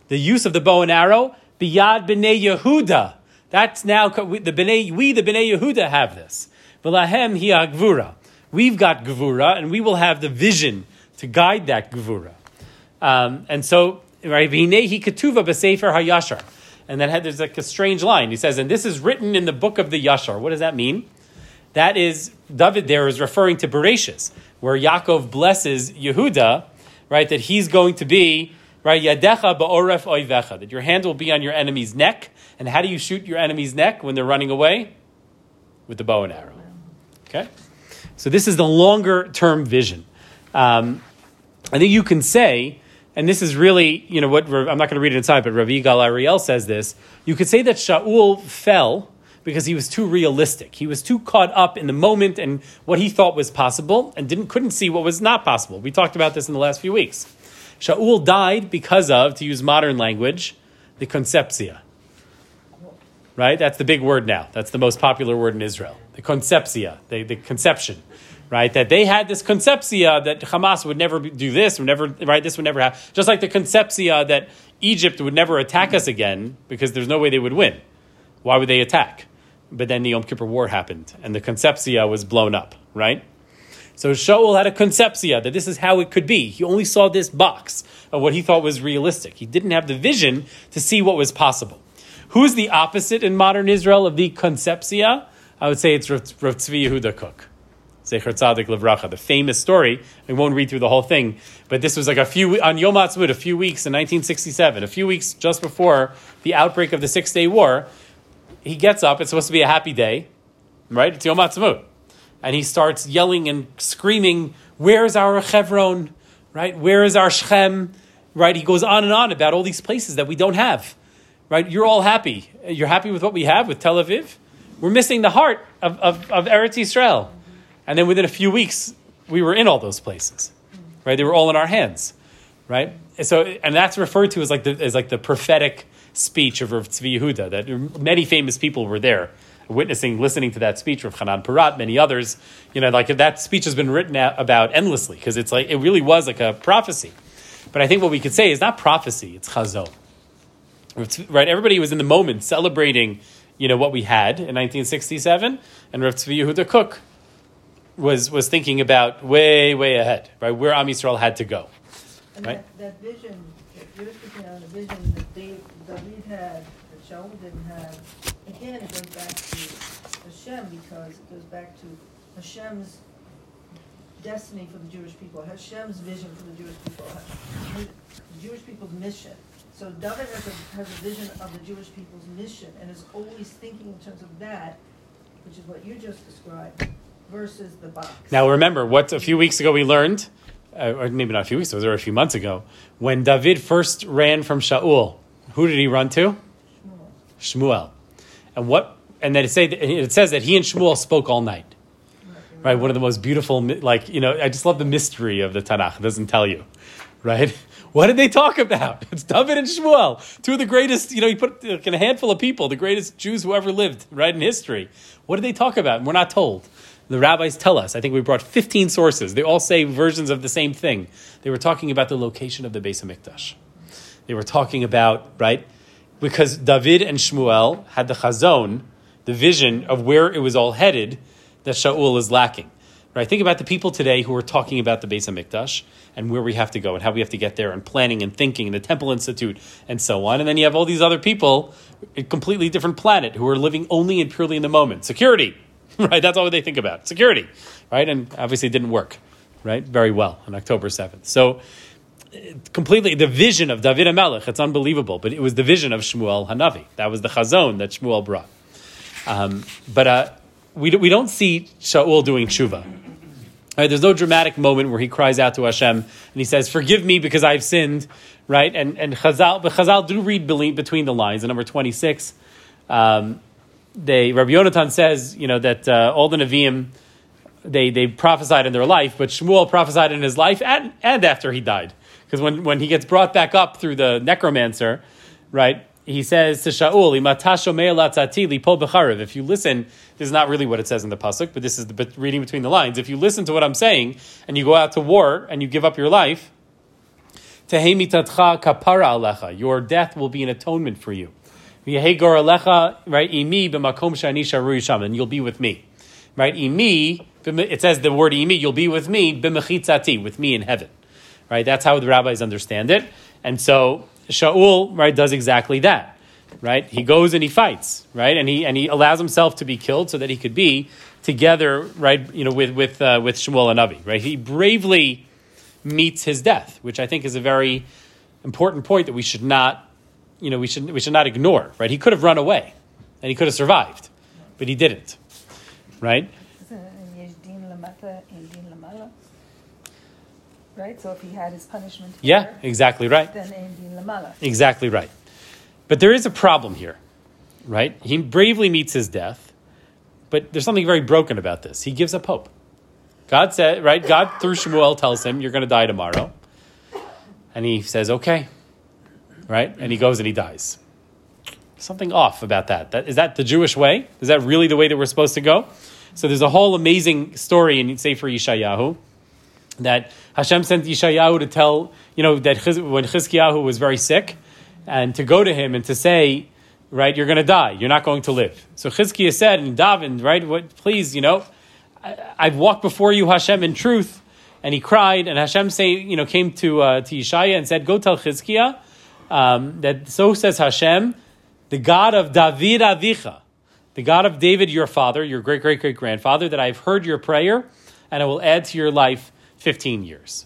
the use of the bow and arrow, biyad b'nei Yehuda. That's now, the b'nei, we the b'nei Yehuda have this. V'lahem hi. We've got gvura, and we will have the vision to guide that gvura. Um, and so right? V'hinehi ketuva b'sefer hayashar. And then there's like a strange line. He says, and this is written in the book of the Yashar. What does that mean? That is, David there is referring to Bereshis, where Yaakov blesses Yehuda, right? That he's going to be, right? Yadecha ba'oref oivecha. That your hand will be on your enemy's neck. And how do you shoot your enemy's neck when they're running away? With the bow and arrow. Okay? So this is the longer term vision. Um, I think you can say and this is really, you know, what I'm not going to read it inside, but Rav Yigal Ariel says this. You could say that Shaul fell because he was too realistic. He was too caught up in the moment and what he thought was possible, and didn't couldn't see what was not possible. We talked about this in the last few weeks. Shaul died because of, to use modern language, the conceptia. Right? That's the big word now. That's the most popular word in Israel. The conceptia, the, the conception right? That they had this concepcia that Hamas would never do this, would never, right? This would never happen. Just like the concepcia that Egypt would never attack us again because there's no way they would win. Why would they attack? But then the Yom Kippur War happened and the concepcia was blown up, right? So Shaul had a concepcia that this is how it could be. He only saw this box of what he thought was realistic. He didn't have the vision to see what was possible. Who's the opposite in modern Israel of the concepcia? I would say it's Rav Tzvi Yehuda Kook. Zecher Tzadik Levracha, the famous story. I won't read through the whole thing, but this was like a few on Yom Ha'atzmaut, a few weeks in 1967, a few weeks just before the outbreak of the Six Day War. He gets up. It's supposed to be a happy day, right? It's Yom Ha'atzmaut, and he starts yelling and screaming, "Where's our Chevron? Right? Where is our Shechem? Right? He goes on and on about all these places that we don't have. Right? You're all happy. You're happy with what we have with Tel Aviv. We're missing the heart of, of, of Eretz Yisrael. And then within a few weeks, we were in all those places, right? They were all in our hands, right? And so, and that's referred to as like the, as like the prophetic speech of Rav Tzvi Yehuda, that many famous people were there witnessing, listening to that speech, Rav Hanan Porat, many others. You know, like that speech has been written about endlessly because it's like, it really was like a prophecy. But I think what we could say is not prophecy, it's chazon. Right? Everybody was in the moment celebrating, you know, what we had in 1967, and Rav Tzvi Yehuda Kook was was thinking about way way ahead, right? Where Am Yisrael had to go, and right? That, that vision, you're speaking on the vision that Dave, David had, that Shaul didn't have. Again, it goes back to Hashem because it goes back to Hashem's destiny for the Jewish people, Hashem's vision for the Jewish people, the Jewish people's mission. So David has a, has a vision of the Jewish people's mission and is always thinking in terms of that, which is what you just described versus the box. Now remember what a few weeks ago we learned, uh, or maybe not a few weeks ago, was a few months ago, when David first ran from Shaul. Who did he run to? Shmuel. And what? And then it, say, it says that he and Shmuel spoke all night. Right, one of the most beautiful, like you know, I just love the mystery of the Tanakh. It doesn't tell you, right? <laughs> What did they talk about? <laughs> It's David and Shmuel, two of the greatest. You know, you put like, in a handful of people, the greatest Jews who ever lived, right in history. What did they talk about? We're not told. The rabbis tell us. I think we brought 15 sources. They all say versions of the same thing. They were talking about the location of the Beis Hamikdash. They were talking about right because David and Shmuel had the chazon, the vision of where it was all headed, that Shaul is lacking. Right? Think about the people today who are talking about the Beis Hamikdash and where we have to go and how we have to get there and planning and thinking and the Temple Institute and so on. And then you have all these other people, a completely different planet, who are living only and purely in the moment. Security, <laughs> right? That's all they think about. Security, right? And obviously it didn't work. right? Very well on October 7th. So, completely the vision of David HaMelech, it's unbelievable, but it was the vision of Shmuel Hanavi. That was the chazon that Shmuel brought. Um, but uh, we, we don't see Shaul doing tshuva. Right, there's no dramatic moment where he cries out to Hashem and he says, "Forgive me because I've sinned." Right, and and Chazal, but Chazal do read between the lines. In number twenty six, um, they Rabbi Yonatan says, you know, that uh, all the Nevi'im they they prophesied in their life, but Shmuel prophesied in his life and and after he died, because when when he gets brought back up through the necromancer, right, he says to Shaul, If you listen, this is not really what it says in the pasuk, but this is the reading between the lines. If you listen to what I'm saying and you go out to war and you give up your life, your death will be an atonement for you. Right? And you'll be with me, right? Imi, it says the word imi, you'll be with me with me in heaven, right? That's how the rabbis understand it, and so Shaul, right, does exactly that, right? He goes and he fights, right, and he and he allows himself to be killed so that he could be together, right, you know, with with uh, with Shmuel and Avi, right? He bravely meets his death, which I think is a very important point that we should not, you know, we should we should not ignore, right? He could have run away, and he could have survived, but he didn't, right? Yesh din lamata and din lamala. Right, so if he had his punishment Yeah, exactly right. then ein lamala. Exactly right. But there is a problem here, right? He bravely meets his death, but there's something very broken about this. He gives up hope. God said, right? God through Shmuel tells him, "You're going to die tomorrow," and he says, "Okay," right? And he goes and he dies. Something off about that. That is that the Jewish way? Is that really the way that we're supposed to go? So there's a whole amazing story in Sefer Yeshayahu that Hashem sent Yeshayahu to tell, you know, that when Chizkiyahu was very sick, and to go to him and to say, right, you're going to die, you're not going to live. So Chizkiah said, and Davin, right, what, please, you know, I, I've walked before you, Hashem, in truth. And he cried, and Hashem say, you know, came to uh, to Yeshaya and said, "Go tell Chizkiah um, that so says Hashem, the God of David Avicha, the God of David, your father, your great great great grandfather, that I've heard your prayer, and I will add to your life 15 years.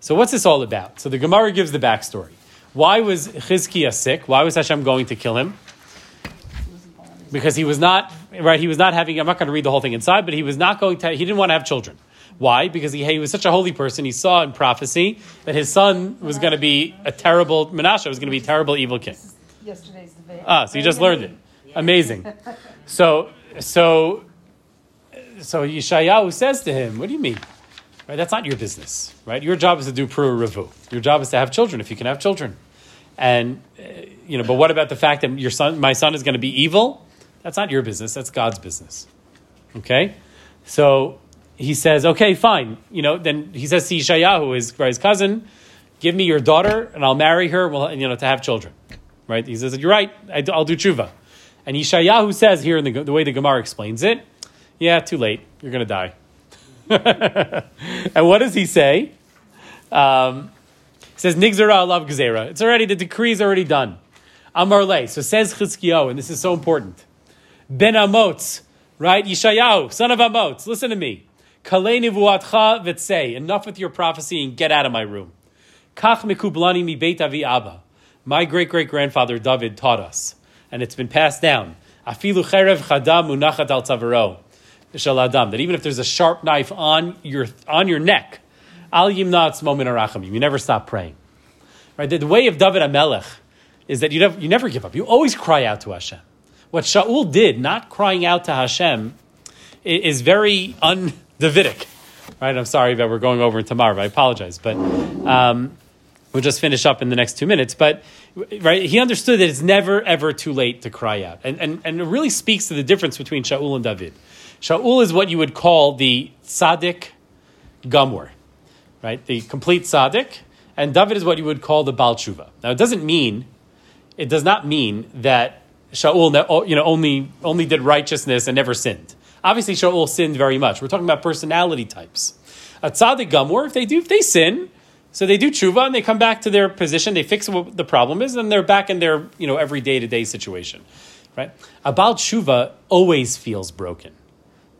So what's this all about? So the Gemara gives the backstory. Why was Chizkiah sick? Why was Hashem going to kill him? Because he was not right. He was not having. I'm not going to read the whole thing inside, but he was not going to. He didn't want to have children. Why? Because he, he was such a holy person. He saw in prophecy that his son was going to be a terrible Menashe was going to be a terrible evil king. Yesterday's debate. Ah, so you just learned it. Amazing. <laughs> So, so, so Yeshayahu says to him, "What do you mean? Right? That's not your business, right? Your job is to do pru revu. Your job is to have children if you can have children. And uh, you know, but what about the fact that your son, my son, is going to be evil? That's not your business. That's God's business. Okay, so he says, okay, fine. You know, then he says to Yeshayahu, his, his cousin, give me your daughter and I'll marry her. Well, you know, to have children. Right? He says, you're right. I, will do tshuva. And Yeshayahu says here in the, the way the Gemara explains it, yeah, too late. You're going to die. <laughs> and what does he say? Um, he says, Nigzera alav gzera. It's already, the decree is already done. Amar le. So says Chizkiyahu, and this is so important. Ben Amotz, right? Yeshayahu, son of Amotz, listen to me. Kalei nivuatcha v'tzei. Enough with your prophecy and get out of my room. Kach mekublani mi beit avi abba. My great great grandfather David taught us, and it's been passed down. Afilu cherev chadam munachat al tzavaro. Shaladam. That even if there's a sharp knife on your on your neck, al yimnatz moment arachamim. You never stop praying. Right? The, the way of David HaMelech is that you never, you never give up. You always cry out to Hashem. What Shaul did, not crying out to Hashem, is very un-Davidic. Right? I'm sorry that we're going over tomorrow. I apologize, but um, we'll just finish up in the next two minutes. But right, he understood that it's never ever too late to cry out, and and and it really speaks to the difference between Shaul and David. Shaul is what you would call the tzaddik gamur, right? The complete tzaddik, and David is what you would call the Baal Tshuva. Now, it doesn't mean, it does not mean that Shaul, you know, only only did righteousness and never sinned. Obviously, Shaul sinned very much. We're talking about personality types. A tzaddik gamur, if they do, if they sin, so they do tshuva and they come back to their position, they fix what the problem is, and they're back in their you know every day to day situation, right? A Baal Tshuva always feels broken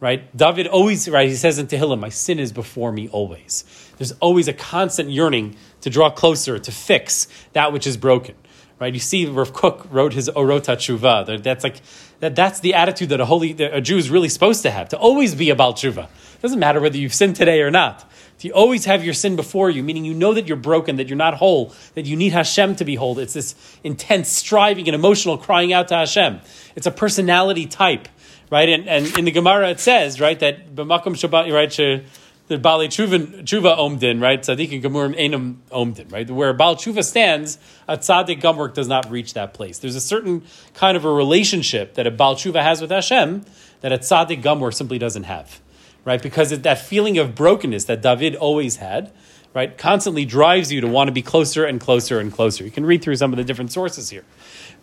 right? David always, right, he says in Tehillim, my sin is before me always. There's always a constant yearning to draw closer, to fix that which is broken, right? You see Rav Kook wrote his Orot HaTshuva. That's like, that, that's the attitude that a holy, a Jew is really supposed to have, to always be about Tshuva. It doesn't matter whether you've sinned today or not. You always have your sin before you, meaning you know that you're broken, that you're not whole, that you need Hashem to be whole. It's this intense striving and emotional crying out to Hashem. It's a personality type, right? And, and in the Gemara it says, right, that b'makom shabbat, right, she- the Baalei Tshuva omdin, right? Tzaddik and Gemurim enum omdin, right? Where Baal Tshuva stands, a Tzaddik Gomork does not reach that place. There's a certain kind of a relationship that a Baal Tshuva has with Hashem that a Tzaddik Gomork simply doesn't have, right? Because it, that feeling of brokenness that David always had, right, constantly drives you to want to be closer and closer and closer. You can read through some of the different sources here.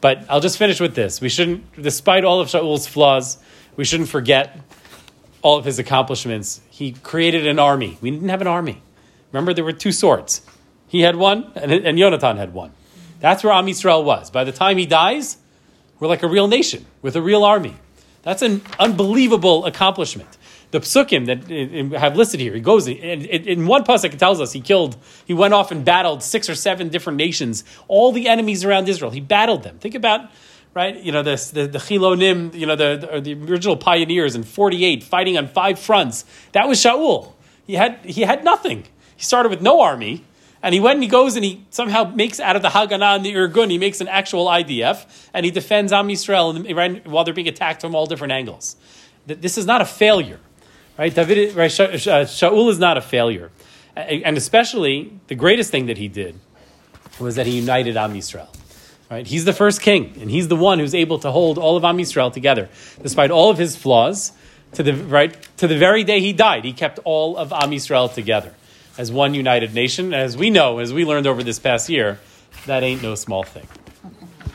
But I'll just finish with this. We shouldn't, despite all of Shaul's flaws, we shouldn't forget all of his accomplishments. He created an army. We didn't have an army. Remember, there were two swords. He had one, and, and Yonatan had one. That's where Am Yisrael was. By the time he dies, we're like a real nation with a real army. That's an unbelievable accomplishment. The psukim that have listed here, he goes in, in, one pasuk. It tells us he killed, he went off and battled six or seven different nations, all the enemies around Israel. He battled them. Think about right? You know, the, the Chilonim, you know, the, the, the original pioneers in 48 fighting on five fronts. That was Shaul. He had, he had nothing. He started with no army, and he went and he goes and he somehow makes out of the Haganah and the Irgun, he makes an actual IDF, and he defends Am Yisrael and- while they're being attacked from all different angles. Th- This is not a failure, right? David, right? Sha- uh, Shaul is not a failure. And especially, the greatest thing that he did was that he united Am Yisrael. Right? He's the first king, and he's the one who's able to hold all of Am Yisrael together, despite all of his flaws. To the right, to the very day he died, he kept all of Am Yisrael together as one united nation. As we know, as we learned over this past year, that ain't no small thing.